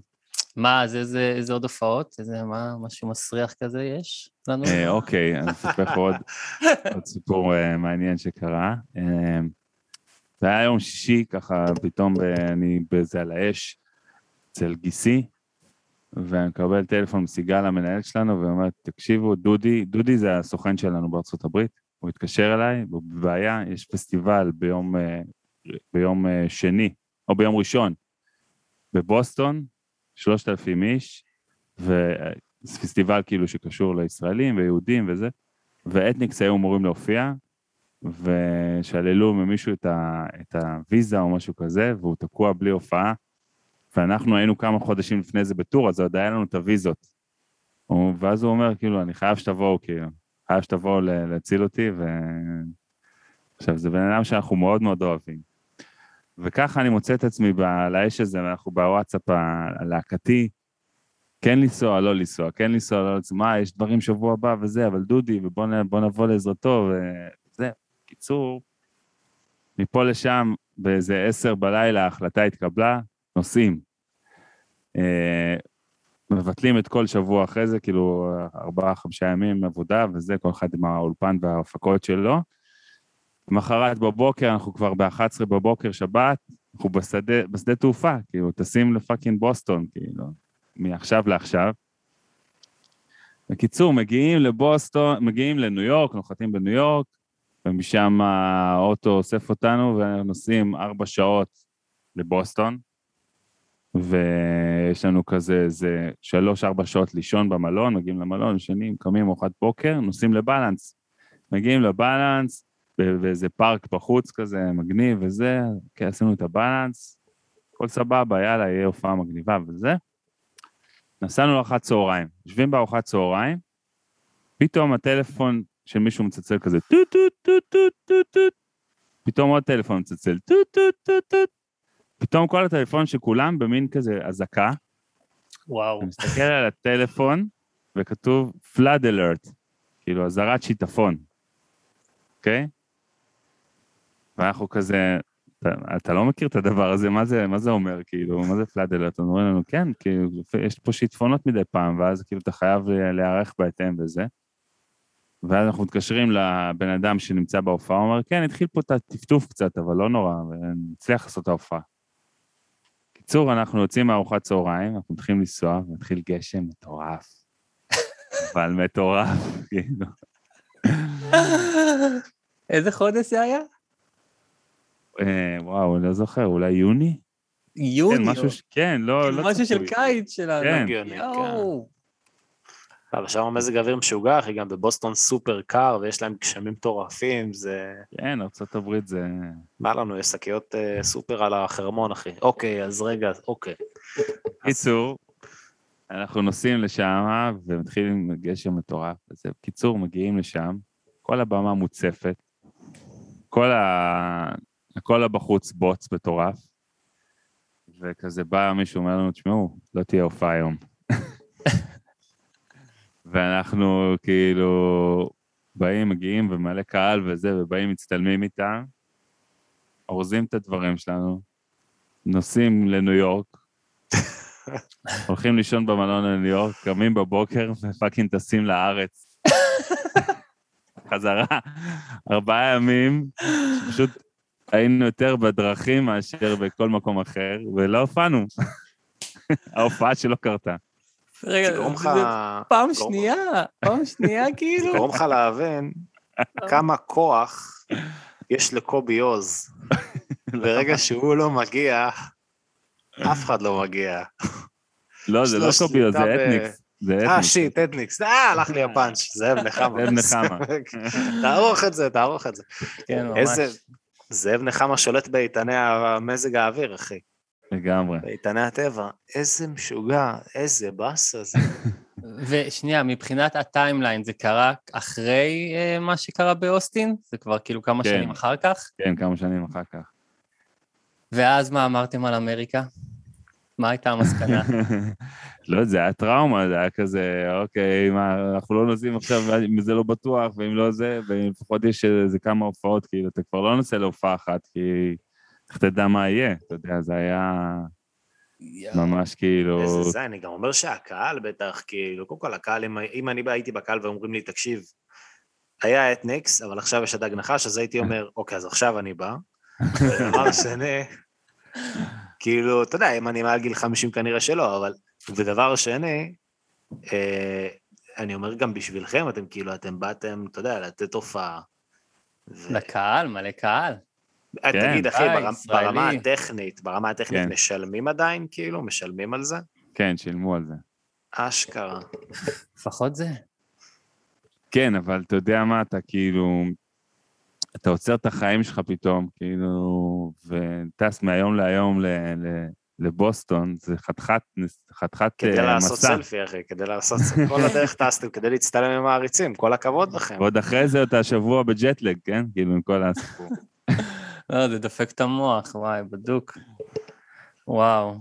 מה, אז איזה איזה עוד הופעות? איזה, מה, משהו מסריח כזה יש לנו? אה, אוקיי, אני אספר לך עוד עוד סיפור אה, מעניין שקרה. אה, זה היה יום שישי, ככה פתאום אני באיזה על האש אצל גיסי, ואני מקבל טלפון מסיגל המנהלת שלנו, ואומרת, תקשיבו, דודי, דודי זה הסוכן שלנו בארצות הברית, הוא התקשר אליי, הוא בבעיה, יש פסטיבל ביום, אה, ביום אה, שני, או ביום ראשון, בבוסטון, 3,000 איש, וזה פסטיבל כאילו שקשור לישראלים ויהודים וזה, ואתניקס היו אמורים להופיע, ושללו ממישהו את, ה, את הוויזה או משהו כזה, והוא תקוע בלי הופעה, ואנחנו היינו כמה חודשים לפני זה בטור, אז עוד היה לנו את הוויזות. ואז הוא אומר, כאילו, אני חייב שתבואו, כאילו, חייב שתבואו ל- להציל אותי, ו... עכשיו, זה בן אדם שאנחנו מאוד מאוד אוהבים. וככה אני מוצא את עצמי על האש הזה, ואנחנו בוואטסאפ הלהקתי, כן לנסוע, לא לנסוע, כן לנסוע, לא לנסוע, מה, יש דברים שבוע הבא וזה, אבל דודי, ובוא נבוא לעזרתו, וזה. קיצור, מפה לשם, באיזה עשר בלילה ההחלטה התקבלה, נוסעים. מבטלים את כל שבוע אחרי זה, כאילו ארבעה, חמישה ימים עבודה וזה, כל אחד עם האולפן וההפקות שלו. למחרת בבוקר, אנחנו כבר ב-11 בבוקר, שבת, אנחנו בשדה, בשדה תעופה, כאילו, טסים לפאקינג בוסטון, כאילו, מעכשיו לעכשיו. בקיצור, מגיעים לבוסטון, מגיעים לניו יורק, נוחתים בניו יורק, ומשם האוטו אוסף אותנו, ונוסעים ארבע שעות לבוסטון, ויש לנו כזה איזה שלוש-ארבע שעות לישון במלון, מגיעים למלון, ישנים, קמים ארוחת בוקר, נוסעים לבלנס. מגיעים לבלנס, באיזה פארק בחוץ כזה, מגניב וזה, כן, עשינו את הבלנס, הכל סבבה, יאללה, יהיה הופעה מגניבה וזה. נסענו לארוחת צהריים, יושבים בארוחת צהריים, פתאום הטלפון של מישהו מצלצל כזה, טוט טוט טוט טוט טוט טוט, פתאום עוד טלפון מצלצל, טוט טוט טוט טוט, פתאום כל הטלפון של כולם במין כזה אזעקה, וואו. אני מסתכל על הטלפון וכתוב flood alert, כאילו אזהרת שיטפון, אוקיי? ואנחנו כזה, אתה, אתה לא מכיר את הדבר הזה, מה זה, מה זה אומר, כאילו, מה זה flood alert? אומרים לנו, כן, כאילו, יש פה שיטפונות מדי פעם, ואז כאילו אתה חייב להיערך בהתאם וזה. ואז אנחנו מתקשרים לבן אדם שנמצא בהופעה, הוא אומר, כן, התחיל פה את הטפטוף קצת, אבל לא נורא, ונצליח לעשות את ההופעה. בקיצור, אנחנו יוצאים מארוחת צהריים, אנחנו מתחילים לנסוע, ומתחיל גשם מטורף. אבל מטורף, כאילו. איזה חודש זה היה? אה, וואו, אני לא זוכר, אולי יוני? יוני. כן, משהו, ש- כן, לא, לא משהו של. קיץ שלנו. כן. אבל שם המזג האוויר משוגע, אחי, גם בבוסטון סופר קר, ויש להם גשמים מטורפים, זה... כן, ארה"ב זה... מה לנו, יש שקיות אה, סופר על החרמון, אחי. אוקיי, אז רגע, אוקיי. קיצור, אנחנו נוסעים לשם, ומתחילים גשם מטורף. וזה, בקיצור, מגיעים לשם, כל הבמה מוצפת, כל ה... הכל הבחוץ בוץ מטורף, וכזה בא מישהו, אומר לנו, תשמעו, לא תהיה הופעה היום. ואנחנו כאילו באים, מגיעים, ומלא קהל וזה, ובאים, מצטלמים איתם, אורזים את הדברים שלנו, נוסעים לניו יורק, הולכים לישון במלון לניו יורק, קמים בבוקר ופאקינג טסים לארץ. חזרה, ארבעה ימים, שפשוט היינו יותר בדרכים מאשר בכל מקום אחר, ולא הופענו. ההופעה שלא קרתה. רגע, זה גורם לך... זה פעם שנייה, פעם שנייה זה כאילו. גורם לך להבין כמה כוח יש לקובי עוז. ברגע שהוא לא מגיע, אף אחד לא מגיע. לא, זה לא לו קוביו, זה אתניקס. זה אה. שיט, אתניקס. אה, הלך לי הפאנץ', זאב נחמה. זאב נחמה. תערוך את זה, תערוך את זה. כן, ממש. איזה... זאב נחמה שולט באיתני מזג האוויר, אחי. לגמרי. באיתני הטבע. איזה משוגע, איזה באסה זה. ושנייה, מבחינת הטיימליין, זה קרה אחרי אה, מה שקרה באוסטין? זה כבר כאילו כמה כן. שנים אחר כך? כן, כמה שנים אחר כך. ואז מה אמרתם על אמריקה? מה הייתה המסקנה? לא יודע, זה היה טראומה, זה היה כזה, אוקיי, מה, אנחנו לא נוסעים עכשיו, אם זה לא בטוח, ואם לא זה, ולפחות יש איזה כמה הופעות, כאילו, אתה כבר לא נוסע להופעה אחת, כי איך תדע מה יהיה, אתה יודע, זה היה ממש כאילו... איזה זה, אני גם אומר שהקהל בטח, כאילו, קודם כל הקהל, אם, אם אני הייתי בקהל ואומרים לי, תקשיב, היה אתניקס, אבל עכשיו יש הדג נחש, אז הייתי אומר, אוקיי, אז עכשיו אני בא. ודבר שני, כאילו, אתה יודע, אם אני מעל גיל 50 כנראה שלא, אבל... ודבר שני, אה, אני אומר גם בשבילכם, אתם כאילו, אתם באתם, אתה יודע, לתת הופעה. ו- לקהל, מלא קהל. אה, כן. תגיד, אחי, ברמה- ישראלי. ברמה הטכנית, ברמה הטכנית כן. משלמים עדיין, כאילו? משלמים על זה? כן, שילמו על זה. אשכרה. לפחות זה. כן, אבל אתה יודע מה, אתה כאילו... אתה עוצר את החיים שלך פתאום, כאילו, וטס מהיום להיום ל, ל, לבוסטון, זה חתיכת, חתיכת כדי אה, לעשות מסע. סלפי, אחי, כדי לעשות... כל הדרך טסתם כדי להצטלם עם העריצים, כל הכבוד לכם. ועוד אחרי זה אתה שבוע בג'ט לג, כן? כאילו, עם כל הסיפור. לא, זה דופק את המוח, וואי, בדוק. וואו,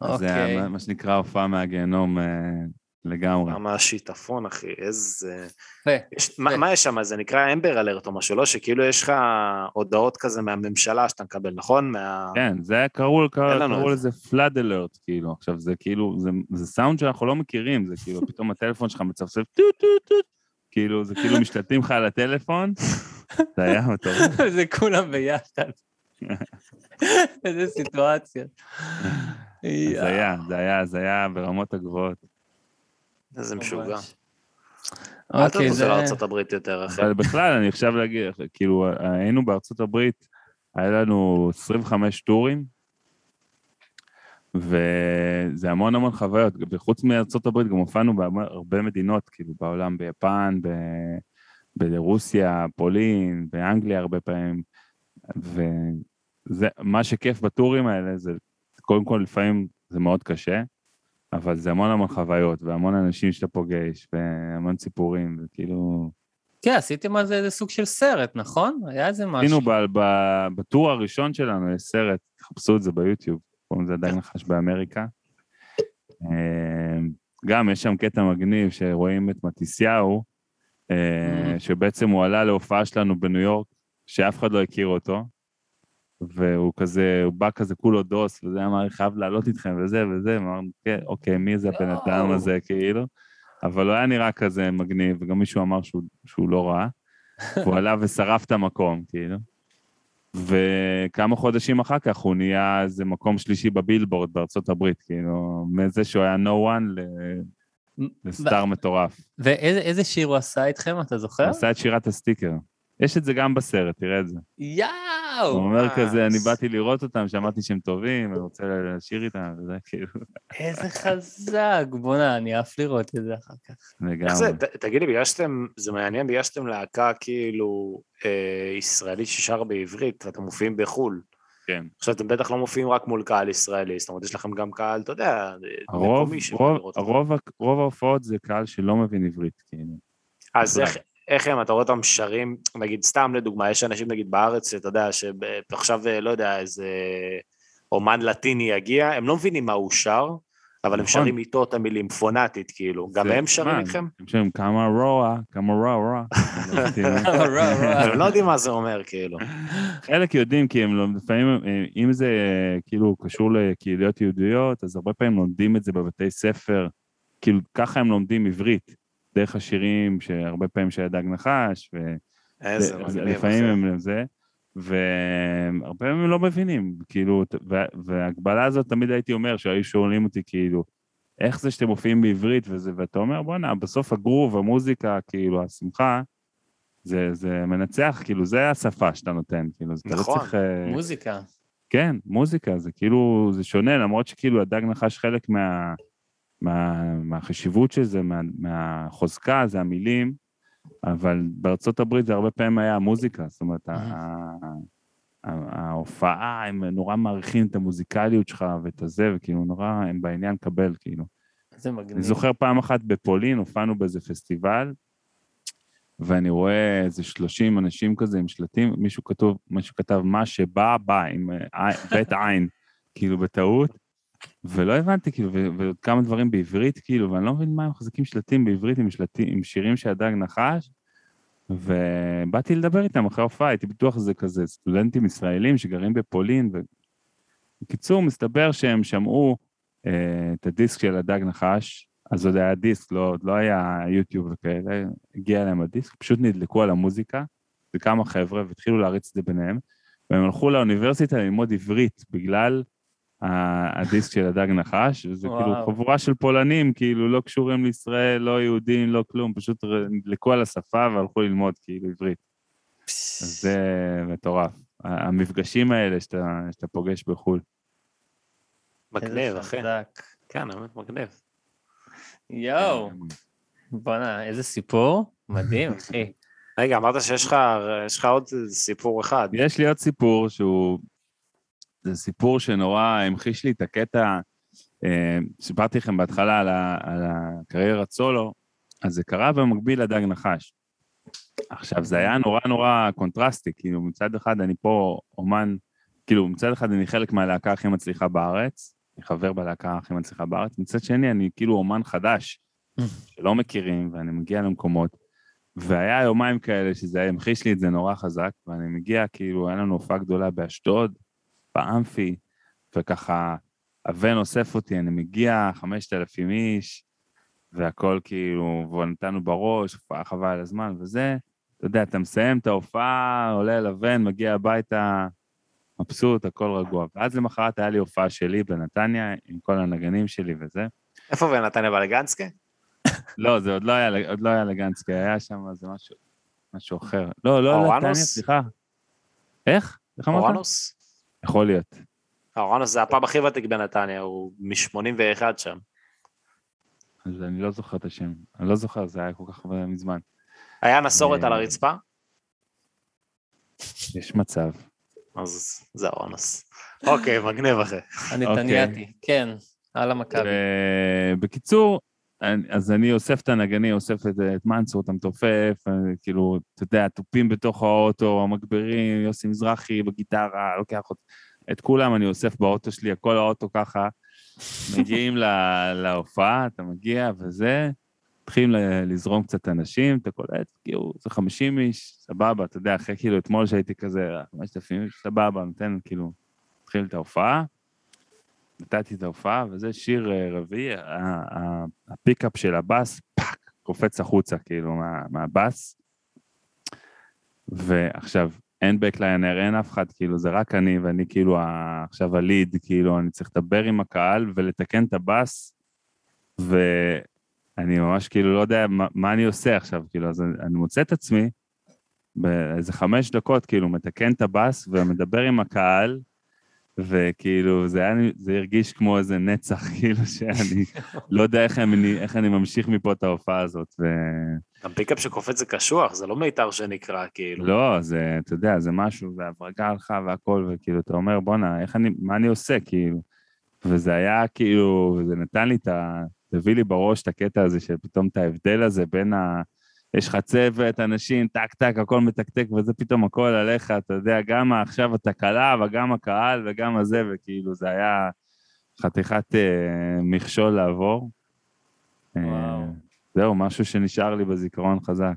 זה אוקיי. היה מה שנקרא הופעה מהגיהנום אה, לגמרי. ממש שיטפון, אחי, איזה... מה, מה יש שם? זה נקרא amber alert או משהו, לא? שכאילו יש לך הודעות כזה מהממשלה שאתה מקבל, נכון? מה... כן, זה היה, קראו, לזה flood alert, כאילו. עכשיו, זה כאילו, זה, זה סאונד שאנחנו לא מכירים, זה כאילו, פתאום הטלפון שלך מצפצף טוט טוט טוט, כאילו, זה כאילו משתלטים לך על הטלפון, זה היה מטורף. זה כולם ביחד. איזה סיטואציה. זה היה, זה היה, זה היה ברמות הגבוהות. איזה משוגע. אל אוקיי, זה... לארצות הברית יותר, אחי. אבל בכלל, אני עכשיו להגיד, כאילו, היינו בארצות הברית, היה לנו 25 טורים, וזה המון המון חוויות, וחוץ הברית גם הופענו בהרבה מדינות, כאילו בעולם, ביפן, ב... ברוסיה, פולין, באנגליה הרבה פעמים, וזה, מה שכיף בטורים האלה, זה קודם כל לפעמים זה מאוד קשה, אבל זה המון המון חוויות, והמון אנשים שאתה פוגש, והמון סיפורים, וכאילו... כן, עשיתם על זה איזה סוג של סרט, נכון? היה איזה משהו. עשינו בטור הראשון שלנו, יש סרט, תחפשו את זה ביוטיוב, קוראים לזה דג נחש באמריקה. אה, גם יש שם קטע מגניב שרואים את מתיסיהו, אה, Mhm. שבעצם הוא עלה להופעה שלנו בניו יורק, שאף אחד לא הכיר אותו, והוא כזה, הוא בא כזה כולו דוס, וזה אמר, אני חייב לעלות איתכם וזה וזה, אמרנו, כן, אוקיי, מי זה הבן אדם יואו. הזה, כאילו? אבל הוא היה נראה כזה מגניב, וגם מישהו אמר שהוא, שהוא לא רע. והוא עלה ושרף את המקום, כאילו. וכמה חודשים אחר כך הוא נהיה איזה מקום שלישי בבילבורד בארצות הברית, כאילו, מזה שהוא היה no one ל- לסטאר מטורף. ואיזה איזה שיר הוא עשה איתכם, אתה זוכר? הוא עשה את שירת הסטיקר. יש את זה גם בסרט, תראה את זה. יאו! הוא אומר אה, כזה, אני באתי לראות אותם, שמעתי שהם טובים, אני רוצה לשיר איתם, וזה כאילו, איזה חזק, בוא'נה, אני עף לראות את זה אחר כך. לגמרי. תגיד לי, בגלל שאתם, זה מעניין, בגלל שאתם להקה כאילו אה, ישראלית ששרה בעברית, ואתם מופיעים בחו"ל. כן. עכשיו, אתם בטח לא מופיעים רק מול קהל ישראלי, זאת אומרת, יש לכם גם קהל, אתה יודע, מקומי שבא רוב, לראות. הרוב, רוב ההופעות זה קהל שלא מבין עברית, כאילו. אז. איך, איך הם, אתה רואה אותם שרים, נגיד, סתם לדוגמה, יש אנשים נגיד בארץ, שאתה יודע, שעכשיו, לא יודע, איזה אומן לטיני יגיע, הם לא מבינים מה הוא שר, אבל הם נכון. שרים איתו את המילים פונאטית, כאילו. גם הם שרים איתכם? הם שרים כמה רוע, כמה רוע, רוע. הם לא יודעים. לא מה זה אומר, כאילו. חלק יודעים כי הם לפעמים, אה, אם זה אה, כאילו קשור לקהיליות יהודיות, אז הרבה פעמים לומדים את זה בבתי ספר, כאילו ככה הם לומדים עברית, דרך השירים שהרבה פעמים שהיה דג נחש, איזה ולפעמים מגניב. אחי. הם זה, והרבה פעמים הם לא מבינים, כאילו, וה- וההגבלה הזאת תמיד הייתי אומר, שהיו שואלים אותי כאילו, איך זה שאתם מופיעים בעברית וזה, ואתה אומר, בואנה, בסוף הגרוב, המוזיקה, כאילו, השמחה, זה, זה מנצח, כאילו, זה השפה שאתה נותן, כאילו, לא נכון. צריך... אה, מוזיקה. כן, מוזיקה, זה כאילו, זה שונה, למרות שכאילו הדג נחש חלק מה... מה, מהחשיבות של זה, מה, מהחוזקה, זה המילים, אבל בארצות הברית זה הרבה פעמים היה המוזיקה, זאת אומרת, ההופעה, הם נורא מעריכים את המוזיקליות שלך ואת הזה, וכאילו נורא, הם בעניין לקבל, כאילו. איזה מגניב. אני זוכר פעם אחת בפולין, הופענו באיזה פסטיבל, ואני רואה איזה 30 אנשים כזה עם שלטים, מישהו כתוב, מישהו כתב מה שבא, בא, עם אה, בית עין, כאילו בטעות, ולא הבנתי, כאילו, ועוד כמה דברים בעברית, כאילו, ואני לא מבין מה הם מחזיקים שלטים בעברית עם שלטים, עם שירים שהדג נחש, ובאתי לדבר איתם אחרי ההופעה, הייתי בטוח שזה כזה סטודנטים ישראלים שגרים בפולין, ו... מסתבר שהם שמעו אה, את הדיסק של הדג נחש, אז עוד היה דיסק, לא, לא היה יוטיוב וכאלה, הגיע אליהם הדיסק, פשוט נדלקו על המוזיקה, זה כמה חבר'ה, והתחילו להריץ את זה ביניהם, והם הלכו לאוניברסיטה ללמוד עברית בגלל הדיסק של הדג נחש, וזה וואו. כאילו חבורה של פולנים, כאילו לא קשורים לישראל, לא יהודים, לא כלום, פשוט נדלקו על השפה והלכו ללמוד כאילו עברית. אז זה מטורף. המפגשים האלה שאתה, שאתה פוגש בחו"ל. מגניב, אחי. כן, האמת מגניב. יואו, בואנה, איזה סיפור. מדהים, אחי. רגע, אמרת שיש לך יש לך עוד סיפור אחד. יש לי עוד סיפור שהוא, זה סיפור שנורא המחיש לי את הקטע, אה, סיפרתי לכם בהתחלה על, ה, על הקריירת סולו, אז זה קרה במקביל לדג נחש. עכשיו, זה היה נורא נורא קונטרסטי, כאילו מצד אחד אני פה אומן, כאילו מצד אחד אני חלק מהלהקה הכי מצליחה בארץ, אני חבר בלהקה הכי מצליחה בארץ, מצד שני אני כאילו אומן חדש, שלא מכירים, ואני מגיע למקומות, והיה יומיים כאלה שזה המחיש לי את זה נורא חזק, ואני מגיע, כאילו, היה לנו הופעה גדולה באשדוד, באמפי, וככה, הבן אוסף אותי, אני מגיע, 5,000 איש, והכל כאילו, והוא נתנו בראש, הופעה חבל על הזמן וזה, אתה יודע, אתה מסיים את ההופעה, עולה אל הבן, מגיע הביתה, מבסוט, הכל רגוע. ואז למחרת היה לי הופעה שלי בנתניה, עם כל הנגנים שלי וזה. איפה בנתניה בלגנסקי? לא, זה עוד לא היה, עוד לא היה לגנסקי, היה שם איזה משהו, משהו אחר. לא, לא? נתניה, סליחה. איך? איך אמרת? אורנוס? יכול להיות. אורנוס זה הפאב הכי ותיק בנתניה, הוא מ-81 שם. אז אני לא זוכר את השם. אני לא זוכר, זה היה כל כך מזמן. היה נסורת אה, על הרצפה, יש מצב. אז זה אורנוס. אוקיי, מגניב אחי. הנתניאתי, כן, על המכבי. בקיצור, אני- אז אני אוסף את הנגנים, אוסף את, את מנצור, את המתופף, אה, כאילו, אתה יודע, תופים בתוך האוטו, המגברים, יוסי מזרחי בגיטרה, לוקח אות- את כולם אני אוסף באוטו שלי, הכל האוטו ככה, מגיעים ל- להופעה, אתה מגיע וזה, מתחילים לזרום קצת אנשים, אתה קולט, כאילו, זה 50 איש, סבבה, אתה יודע, אחרי כאילו אתמול שהייתי כזה, 5,000 איש, סבבה, נותן, כאילו, מתחיל את ההופעה, נתתי את ההופעה, וזה שיר אה, רביעי, ה pickup של הבאס, fuck, קופץ החוצה, כאילו, מה- מהבאס. ועכשיו, אין בקליינר, אין אף אחד, כאילו, זה רק אני, ואני כאילו עכשיו ה lead, כאילו, אני צריך לדבר עם הקהל ולתקן את הבאס, ואני ממש כאילו לא יודע מה, מה אני עושה עכשיו, כאילו, אז אני, אני מוצא את עצמי באיזה חמש דקות, כאילו, מתקן את הבאס ומדבר עם הקהל, וכאילו, זה, היה, זה הרגיש כמו איזה נצח, כאילו, שאני לא יודע איך אני, איך אני ממשיך מפה את ההופעה הזאת. ו... גם pickup שקופץ זה קשוח, זה לא מיתר שנקרא, כאילו. לא, זה, אתה יודע, זה משהו, והברגה הלכה והכל, וכאילו, אתה אומר, בואנה, איך אני, מה אני עושה, כאילו? וזה היה כאילו, זה נתן לי את ה... הביא לי בראש את הקטע הזה, שפתאום את ההבדל הזה בין ה... יש לך צוות, אנשים, טק טק, הכל מתקתק, וזה פתאום הכל עליך, אתה יודע, גם עכשיו התקלה, וגם הקהל, וגם הזה, וכאילו, זה היה חתיכת אה, מכשול לעבור. אה, וואו. זהו, משהו שנשאר לי בזיכרון חזק.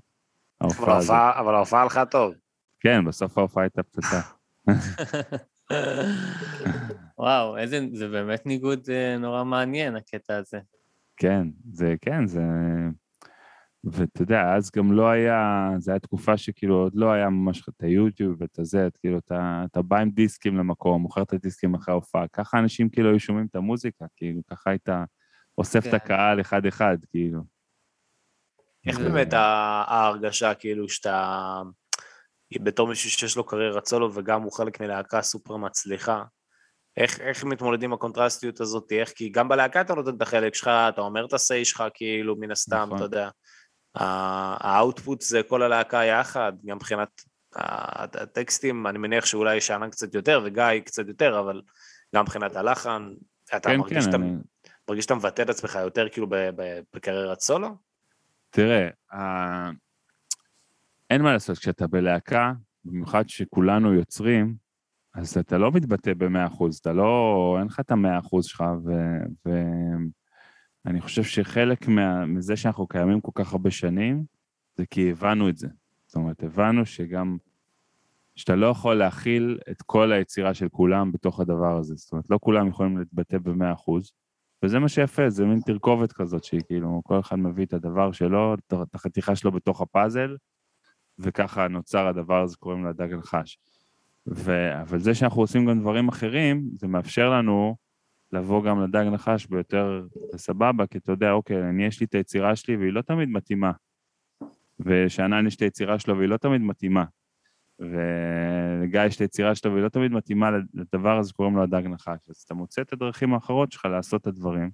ההופעה הזאת. אבל ההופעה הלכה טוב. כן, בסוף ההופעה הייתה פצצה. וואו, איזה, זה באמת ניגוד אה, נורא מעניין, הקטע הזה. כן, זה, כן, זה... ואתה יודע, אז גם לא היה, זו הייתה תקופה שכאילו עוד לא היה ממש את היוטיוב ואת הזה, את כאילו, אתה, אתה בא עם דיסקים למקום, מוכר את הדיסקים אחרי ההופעה, ככה אנשים כאילו היו שומעים את המוזיקה, כאילו, ככה היית אוסף את כן. הקהל אחד-אחד, כאילו. איך זה- באמת ההרגשה, כאילו, שאתה... בתור מישהו שיש לו קריירת סולו וגם הוא חלק מלהקה סופר מצליחה, איך, איך מתמודדים עם הקונטרסטיות הזאת? איך, כי גם בלהקה אתה נותן את החלק שלך, אתה אומר את הסיי שלך, כאילו, מן הסתם, נכון. אתה יודע. האאוטפוט זה כל הלהקה יחד, גם מבחינת הטקסטים, אני מניח שאולי שאנן קצת יותר וגיא קצת יותר, אבל גם מבחינת הלחן, אתה כן, מרגיש כן, שאתה אני... מרגיש שאתה מבטא את עצמך יותר כאילו בקריירת סולו? תראה, ה... אין מה לעשות, כשאתה בלהקה, במיוחד שכולנו יוצרים, אז אתה לא מתבטא במאה אחוז, אתה לא, אין לך את המאה אחוז שלך, ואני חושב שחלק מה... מזה שאנחנו קיימים כל כך הרבה שנים, זה כי הבנו את זה. זאת אומרת, הבנו שגם, שאתה לא יכול להכיל את כל היצירה של כולם בתוך הדבר הזה. זאת אומרת, לא כולם יכולים להתבטא במאה אחוז, וזה מה שיפה, זה מין תרכובת כזאת, שהיא כאילו, כל אחד מביא את הדבר שלו, את- החתיכה שלו בתוך הפאזל, וככה נוצר הדבר הזה, קוראים לו הדג נחש. ו... אבל זה שאנחנו עושים גם דברים אחרים, זה מאפשר לנו לבוא גם לדג נחש ביותר סבבה, כי אתה יודע, אוקיי, אני יש לי את היצירה שלי והיא לא תמיד מתאימה. ושאנן יש את היצירה שלו והיא לא תמיד מתאימה. ולגיא יש את היצירה שלו והיא לא תמיד מתאימה לדבר הזה שקוראים לו הדג נחש. אז אתה מוצא את הדרכים האחרות שלך לעשות את הדברים.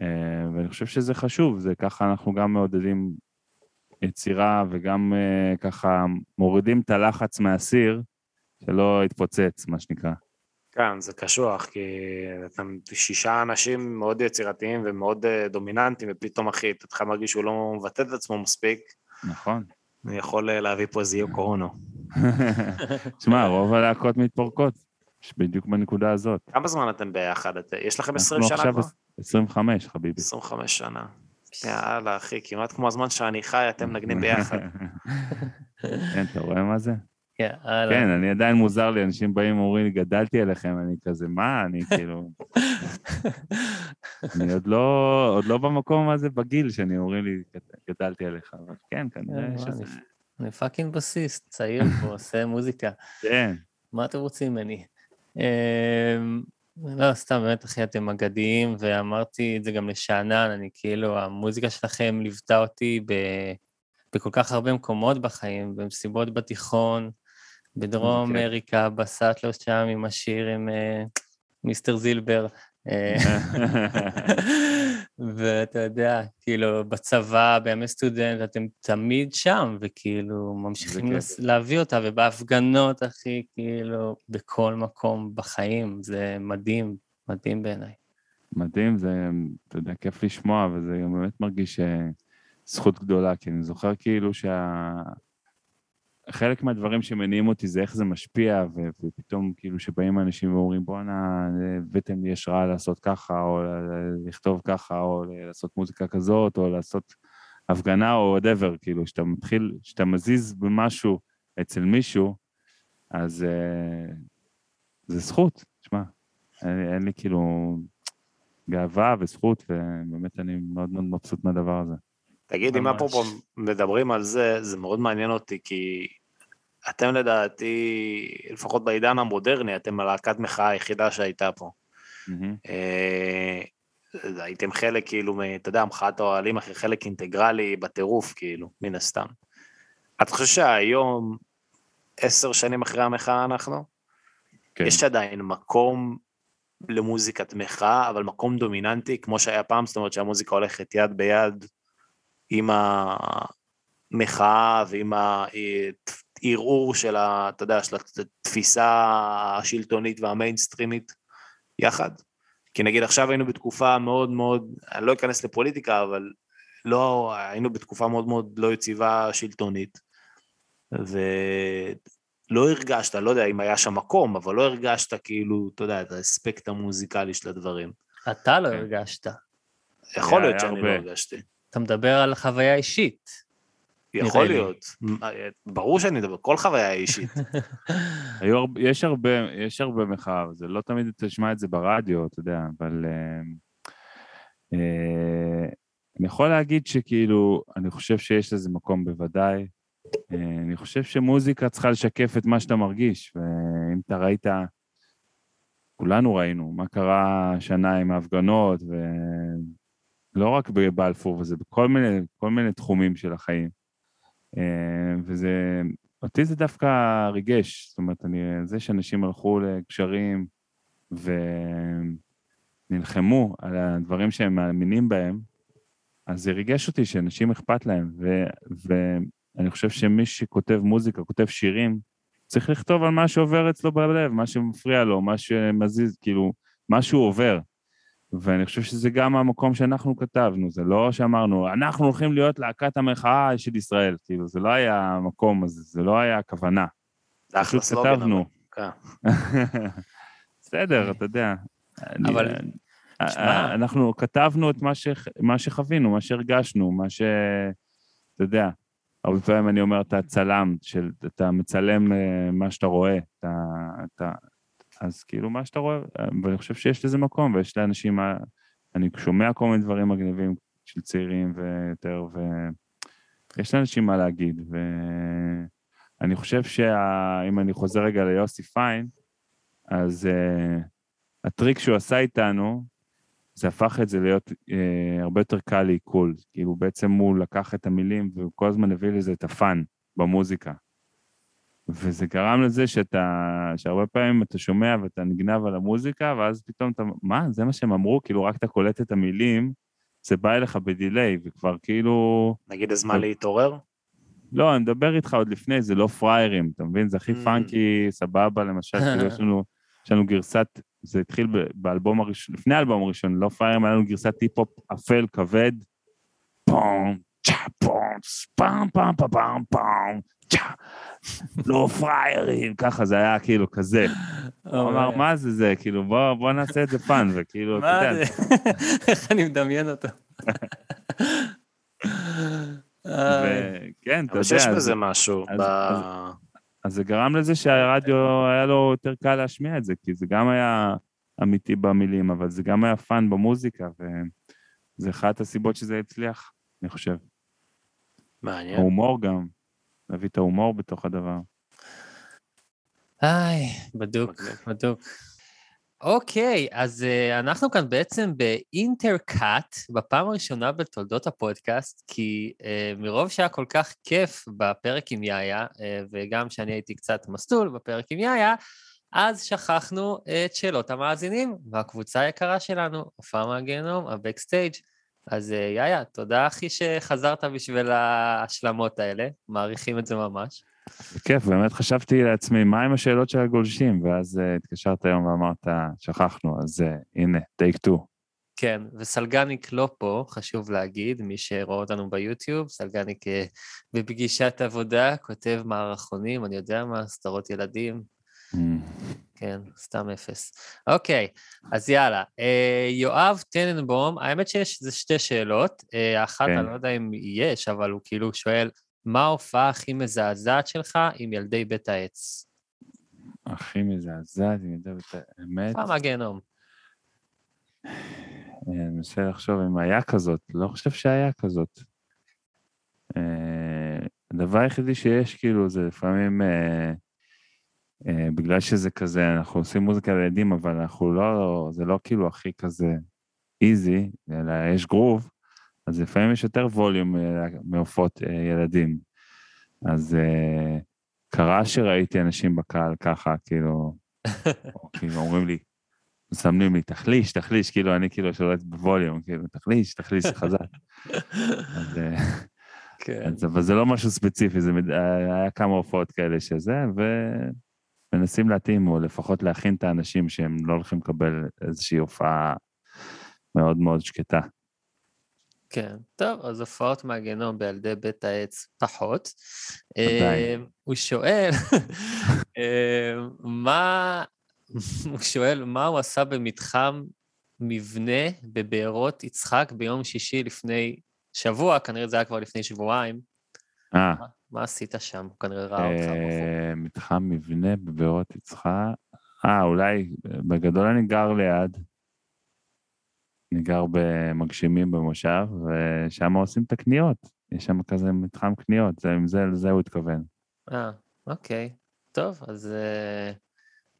אה, ואני חושב שזה חשוב, זה ככה אנחנו גם מעודדים יצירה וגם אה, ככה מורידים את הלחץ מהסיר, שלא יתפוצץ, מה שנקרא. כן, זה קשוח, כי אתם שישה אנשים מאוד יצירתיים ומאוד אה, דומיננטיים, ופתאום אחי, אתה התחיל להרגיש שהוא לא מבטא את עצמו מספיק, נכון. אני יכול אה, להביא פה איזה יוקו אונו. תשמע, רוב הלהקות מתפרקות, בדיוק בנקודה הזאת. כמה זמן אתם ביחד? את- יש לכם 20 אנחנו שנה עכשיו כבר? 25, חביבי. 25 שנה. יאללה, אחי, כמעט כמו הזמן שאני חי, אתם מנגנים ביחד. כן, אתה רואה מה זה? יאללה. כן, אני עדיין מוזר לי, אנשים באים ואומרים גדלתי עליכם, אני כזה, מה, אני כאילו... אני עוד לא, עוד לא במקום הזה בגיל שאני אומרים לי, גדלתי עליך, אבל כן, כנראה שזה... אני- fucking בסיסט, צעיר פה, עושה מוזיקה. כן, מה אתם רוצים ממני? אמ, לא, סתם, באמת, אחי, אתם אגדיים, ואמרתי את זה גם לשאנן, אני כאילו, המוזיקה שלכם ליוותה אותי ב... בכל כך הרבה מקומות בחיים, במסיבות בתיכון, בדרום. אמריקה, בסאטלות שם עם השיר עם אה, מיסטר זילבר. אה, ואתה יודע, כאילו, בצבא, בימי סטודנט, אתם תמיד שם, וכאילו, ממשיכים. לס- להביא אותה, ובהפגנות, אחי, כאילו, בכל מקום בחיים, זה מדהים, מדהים בעיניי. מדהים, זה, אתה יודע, כיף לשמוע, וזה באמת מרגיש אה, זכות גדולה, כי אני זוכר כאילו שה... חלק מהדברים שמניעים אותי זה איך זה משפיע, ו- ופתאום כאילו שבאים אנשים ואומרים, בואנה, הבאתם לי השראה לעשות ככה, או לכתוב ככה, או לעשות מוזיקה כזאת, או לעשות הפגנה, או וואטאבר, כאילו, שאתה מתחיל, שאתה מזיז במשהו אצל מישהו, אז אה, זה זכות, שמע, אין, אין לי כאילו גאווה וזכות, ובאמת אני מאוד מאוד מבסוט מהדבר הזה. תגיד, אם. אפרופו מדברים על זה, זה מאוד מעניין אותי, כי אתם לדעתי, לפחות בעידן המודרני, אתם הלהקת מחאה היחידה שהייתה פה. אה, הייתם חלק, כאילו, אתה יודע, מחאת האוהלים, אחרי חלק אינטגרלי בטירוף, כאילו, מן הסתם. אתה חושב שהיום, עשר שנים אחרי המחאה אנחנו, כן. יש עדיין מקום למוזיקת מחאה, אבל מקום דומיננטי, כמו שהיה פעם, זאת אומרת שהמוזיקה הולכת יד ביד עם המחאה ועם הערעור של, ה, אתה יודע, של התפיסה השלטונית והמיינסטרימית יחד. כי נגיד עכשיו היינו בתקופה מאוד מאוד, אני לא אכנס לפוליטיקה, אבל לא, היינו בתקופה מאוד מאוד לא יציבה שלטונית, ולא הרגשת, לא יודע אם היה שם מקום, אבל לא הרגשת כאילו, אתה יודע, את האספקט המוזיקלי של הדברים. אתה לא כן. הרגשת. יכול להיות שאני לא. הרגשתי. אתה מדבר על חוויה אישית. יכול נראה לי. להיות. ברור שאני מדבר, כל חוויה אישית. יש הרבה, יש הרבה מחאה, זה לא תמיד תשמע את זה ברדיו, אתה יודע, אבל... אה, אה, אני יכול להגיד שכאילו, אני חושב שיש לזה מקום בוודאי. אה, אני חושב שמוזיקה צריכה לשקף את מה שאתה מרגיש, ואם אתה ראית, כולנו ראינו מה קרה השנה עם ההפגנות, ולא רק בבלפור, וזה בכל מיני, כל מיני תחומים של החיים. אה, וזה, אותי זה דווקא ריגש, זאת אומרת, אני, זה שאנשים הלכו לגשרים ונלחמו על הדברים שהם מאמינים בהם, אז זה ריגש אותי שאנשים אכפת להם, ו... ואני חושב שמי שכותב מוזיקה, כותב שירים, צריך לכתוב על מה שעובר אצלו בלב, מה שמפריע לו, מה שמזיז, כאילו, מה שהוא עובר. ואני חושב שזה גם המקום שאנחנו כתבנו, זה לא שאמרנו, אנחנו הולכים להיות להקת המחאה של ישראל, כאילו, זה לא היה המקום הזה, זה לא היה הכוונה. זה אחלה סלוגן. כתבנו. כן. בסדר, אתה יודע. אבל, אה, אה, אנחנו כתבנו את מה, שחווינו, מה שהרגשנו, מה ש... אתה יודע, הרבה פעמים אני אומר, אתה צלם, של... אתה מצלם אה, מה שאתה רואה, אתה... אתה... אז כאילו, מה שאתה רואה, אה, ואני חושב שיש לזה מקום, ויש לאנשים, אני שומע כל מיני דברים מגניבים של צעירים ויותר, ויש לאנשים מה להגיד, ואני חושב שאם אני חוזר רגע ליוסי פיין, אז uh, הטריק שהוא עשה איתנו, זה הפך את זה להיות uh, הרבה יותר קל לעיכול. כאילו בעצם הוא לקח את המילים והוא כל הזמן הביא לזה את הפאן במוזיקה. וזה גרם לזה שאתה, שהרבה פעמים אתה שומע ואתה נגנב על המוזיקה, ואז פתאום אתה, מה, זה מה שהם אמרו? כאילו רק אתה קולט את המילים, זה בא אליך בדיליי, וכבר כאילו... נגיד הזמן להתעורר? לא, אני מדבר איתך עוד לפני, זה לא פריירים, אתה מבין? זה הכי Mm. פאנקי, סבבה, למשל, כאילו יש לנו, יש לנו גרסת, זה התחיל באלבום הראשון, לפני האלבום הראשון, לא פריירים, היה לנו גרסת היפ-הופ אפל, כבד, פום, צ'ה, פום, פאם, פאם, פאם, פאם, צ'ה, לא פריירים, ככה זה היה כאילו כזה. הוא אמר, מה זה זה, כאילו, בוא בוא נעשה את זה fun, וכאילו, אתה יודע? איך אני מדמיין אותו. וכן, אתה אבל יודע, שיש זה- בזה משהו. אז זה גרם לזה שהרדיו היה לו יותר קל להשמיע את זה, כי זה גם היה אמיתי במילים, אבל זה גם היה fun במוזיקה, וזה אחת הסיבות שזה הצליח, אני חושב. מעניין. ההומור גם, להביא את ההומור בתוך הדבר. איי, בדוק. בדוק. אוקיי, אז uh, אנחנו כאן בעצם ב intercut, בפעם הראשונה בתולדות הפודקאסט, כי uh, מרוב שהיה כל כך כיף בפרק עם יאיה, uh, וגם שאני הייתי קצת מסטול בפרק עם יאיה, אז שכחנו את שאלות המאזינים, והקבוצה היקרה שלנו, הופעה מהגיהנום, הבקסטייג'. אז uh, יאיה, תודה אחי שחזרת בשביל ההשלמות האלה, מעריכים את זה ממש. כיף, באמת חשבתי לעצמי, מה עם השאלות של הגולשים? ואז uh, התקשרת היום ואמרת, שכחנו, אז uh, הנה, take two. כן, וסלגניק לא פה, חשוב להגיד, מי שרואה אותנו ביוטיוב, סלגניק אה, בפגישת עבודה, כותב מערכונים, אני יודע מה, סדרות ילדים, כן, סתם אפס. אוקיי, אז יאללה. אה, יואב טננבום, האמת שיש זה שתי שאלות. אה, האחת, כן. אני לא יודע אם יש, אבל הוא כאילו שואל, מה ההופעה הכי מזעזעת שלך עם ילדי בית העץ? הכי מזעזעת, אני יודע את האמת. פעם מהגיהנום. אני מנסה לחשוב אם היה כזאת, לא חושב שהיה כזאת. אה, הדבר היחידי שיש, כאילו, זה לפעמים, אה, אה, בגלל שזה כזה, אנחנו עושים מוזיקה לילדים, אבל אנחנו לא, זה לא כאילו הכי כזה איזי, אלא יש גרוב, אז לפעמים יש יותר ווליום אה, מעופות אה, ילדים. אז אה, קרה שראיתי אנשים בקהל ככה, כאילו, כאילו אומרים לי, מסמנים לי, תחליש, תחליש, כאילו, אני כאילו שולט בווליום, כאילו, תחליש, תחליש, חזק. אז, אה, כן. אז, אבל זה לא משהו ספציפי, זה היה כמה הופעות כאלה שזה, ומנסים להתאים, או לפחות להכין את האנשים שהם לא הולכים לקבל איזושהי הופעה מאוד מאוד שקטה. כן, טוב, אז הופעות מהגיהנום בילדי בית העץ פחות. עדיין. אה, הוא שואל, אה, מה, הוא שואל, מה הוא עשה במתחם מבנה בבארות יצחק ביום שישי לפני שבוע, כנראה זה היה כבר לפני שבועיים. אה, מה עשית שם? הוא כנראה ראה אותך. אה, מתחם מבנה בבארות יצחק. אה, אולי, בגדול אני גר ליד. אני גר במגשימים במושב, ושם עושים את הקניות. יש שם כזה מתחם קניות, זה, עם זה, לזה הוא התכוון. אה, אוקיי. טוב, אז אה,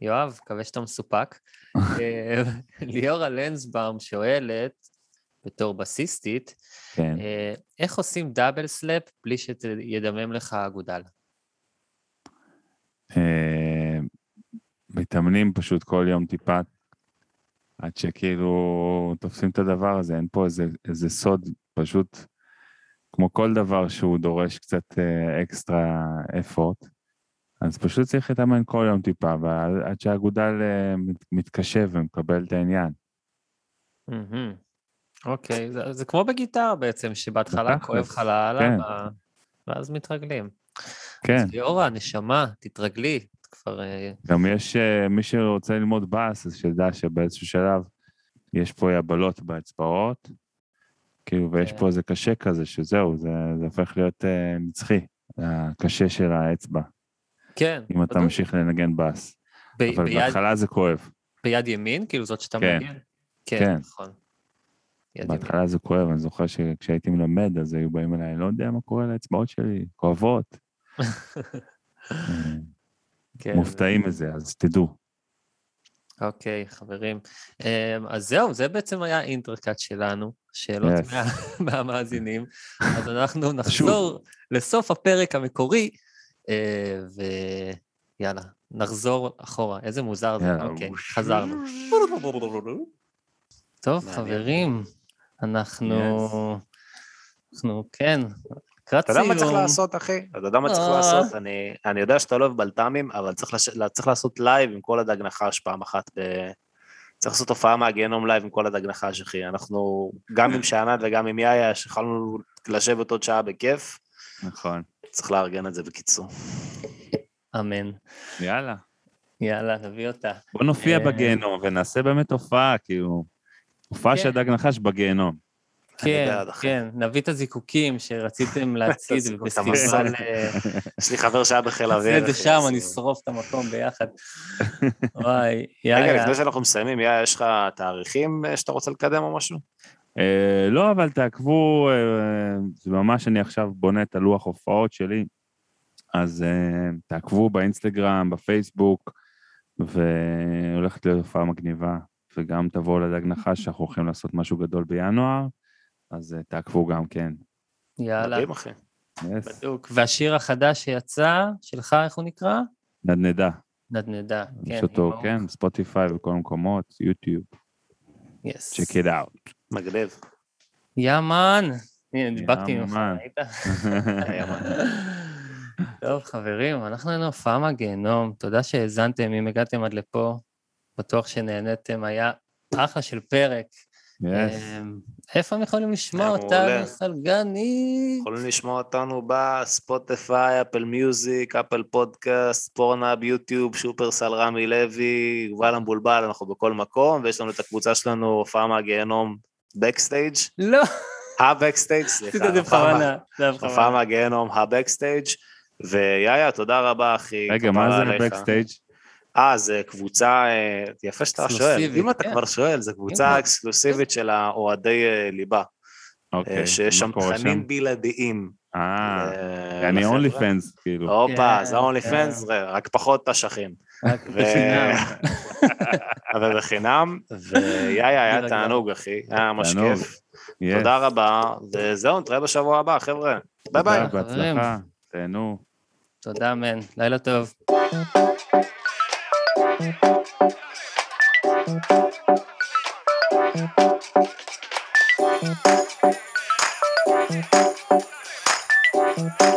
יואב, מקווה שאתה מסופק. ליאורה לנסבאום שואלת, בתור בסיסטית, כן. אה, איך עושים double slap בלי שידמם לך האגודל? אה, מתאמנים פשוט כל יום טיפה, עד שכאילו תופסים את הדבר הזה, אין פה איזה, איזה סוד, פשוט כמו כל דבר שהוא דורש קצת אה, אקסטרה אפורט, אז פשוט צריך להתאמן כל יום טיפה, ועד שהאגודל מת- מתקשב ומקבל את העניין. מהמם. אוקיי, זה- זה כמו בגיטרה בעצם, שבהתחלה כואב לך לאללה, כן. ואז מתרגלים. כן, אז ליאורה, נשמה, תתרגלי. כבר... אה, גם יש, אה, מי שרוצה ללמוד בס, אז שידע שבאיזשהו שלב יש פה יבלות באצבעות, כאילו, ויש כן. פה איזה קשה כזה, שזהו, זה, זה הופך להיות אה, נצחי, הקשה של האצבע, כן. אם אתה. ממשיך לנגן בס. ב- אבל ביד- בהתחלה זה כואב. ביד ימין? כאילו זאת שאתה כן. מנגן? כן, כן. נכון. בהתחלה זה כואב, אני זוכר שכשהייתי מלמד, אז היו באים אליי, לא יודע מה קורה לאצבעות שלי, כואבות. כן. מופתעים מזה, אז תדעו. אוקיי, חברים. אמ, אז זהו, זה בעצם היה האינטרקאט שלנו, שאלות Yes. מה- מהמאזינים. אז אנחנו נחזור לסוף הפרק המקורי, אה, ויאללה, נחזור אחורה. איזה מוזר זה. אוקיי, חזרנו. טוב. חברים, אנחנו... אנחנו, כן, לקראת אתה יודע מה צריך סיום. לעשות, אחי? אתה יודע מה צריך אה. לעשות? אני, יודע שאתה לא אוהב בלת"מים, אבל צריך, לעשות לייב עם כל הדג נחש פעם אחת. ב... צריך לעשות הופעה מהגיהנום לייב עם כל הדג נחש, אחי. אנחנו, גם עם שאנן וגם עם יאיה, שיכולנו לשבת עוד שעה בכיף, נכון. צריך לארגן את זה בקיצור. אמן. יאללה. יאללה, נביא אותה. בוא נופיע אה. בגיהנום ונעשה באמת הופעה, כאילו, הופעה כן. של דג נחש בגיהנום. כן. כן, נביא את הזיקוקים שרציתם את בפסטיבל. אה, יש לי חבר שהיה בחיל נעשה האוויר. את זה שם, אני אשרוף את המקום ביחד. וואי, רגע, יאללה. לפני שאנחנו מסיימים, יאיה, יש לך תאריכים אה, שאתה רוצה לקדם או משהו? אה, לא, אבל תעקבו, זה ממש, אני עכשיו בונה את הלוח הופעות שלי, אז תעקבו באינסטגרם, בפייסבוק, והולכת להיות הופעה מגניבה, וגם תבואו לדג נחש, שאנחנו הולכים לעשות משהו גדול בינואר, אז אה, תעקבו גם כן. יאללה, מדהים, אחי. יס, בדיוק. והשיר החדש שיצא, שלך, איך הוא נקרא? נדנדה. נדנדה. יש כן, אותו, עם כן, ספוטיפיי וכל המקומות, יוטיוב, יס. check it out. מגניב. יא מן. הנה, נדבקתי ממך. ראית? טוב, חברים, אנחנו היינו הופעה מהגיהנום. תודה שהאזנתם, אם הגעתם עד לפה, בטוח שנהניתם, היה אחלה של פרק. אמ, איפה הם יכולים לשמוע. אותנו, סלגני? יכולים לשמוע אותנו בספוטיפיי, אפל מיוזיק, אפל פודקאסט, פורנהאב, יוטיוב, שופרסל רמי לוי, יובל המבולבל, אנחנו בכל מקום, ויש לנו את הקבוצה שלנו, הופעה מהגיהנום, בקסטייג', לא, הבקסטייג', סליחה, זה הופעה בכוונה. מהגיהנום, הבקסטייג', ויאיה, תודה רבה, אחי. רגע, מה זה. בקסטייג'? אה, זה קבוצה, אה, יפה שאתה שואל. אם אתה כן. כבר שואל, זו קבוצה. אקסקלוסיבית של האוהדי אה, ליבה, אוקיי, אה, שיש שם תכנים בלעדיים. אה, אני. אונלי פנס, כאילו. הופה, כן, זה אונלי כן. פנס, רק פחות תשכים. רק ו- בחינם. אבל בחינם, ויאיה, היה. תענוג, אחי, היה ממש. כיף. תודה רבה, וזהו, נתראה בשבוע הבא, חבר'ה. ביי ביי. בהצלחה, תהנו. תודה, מן. לילה טוב. Thank you.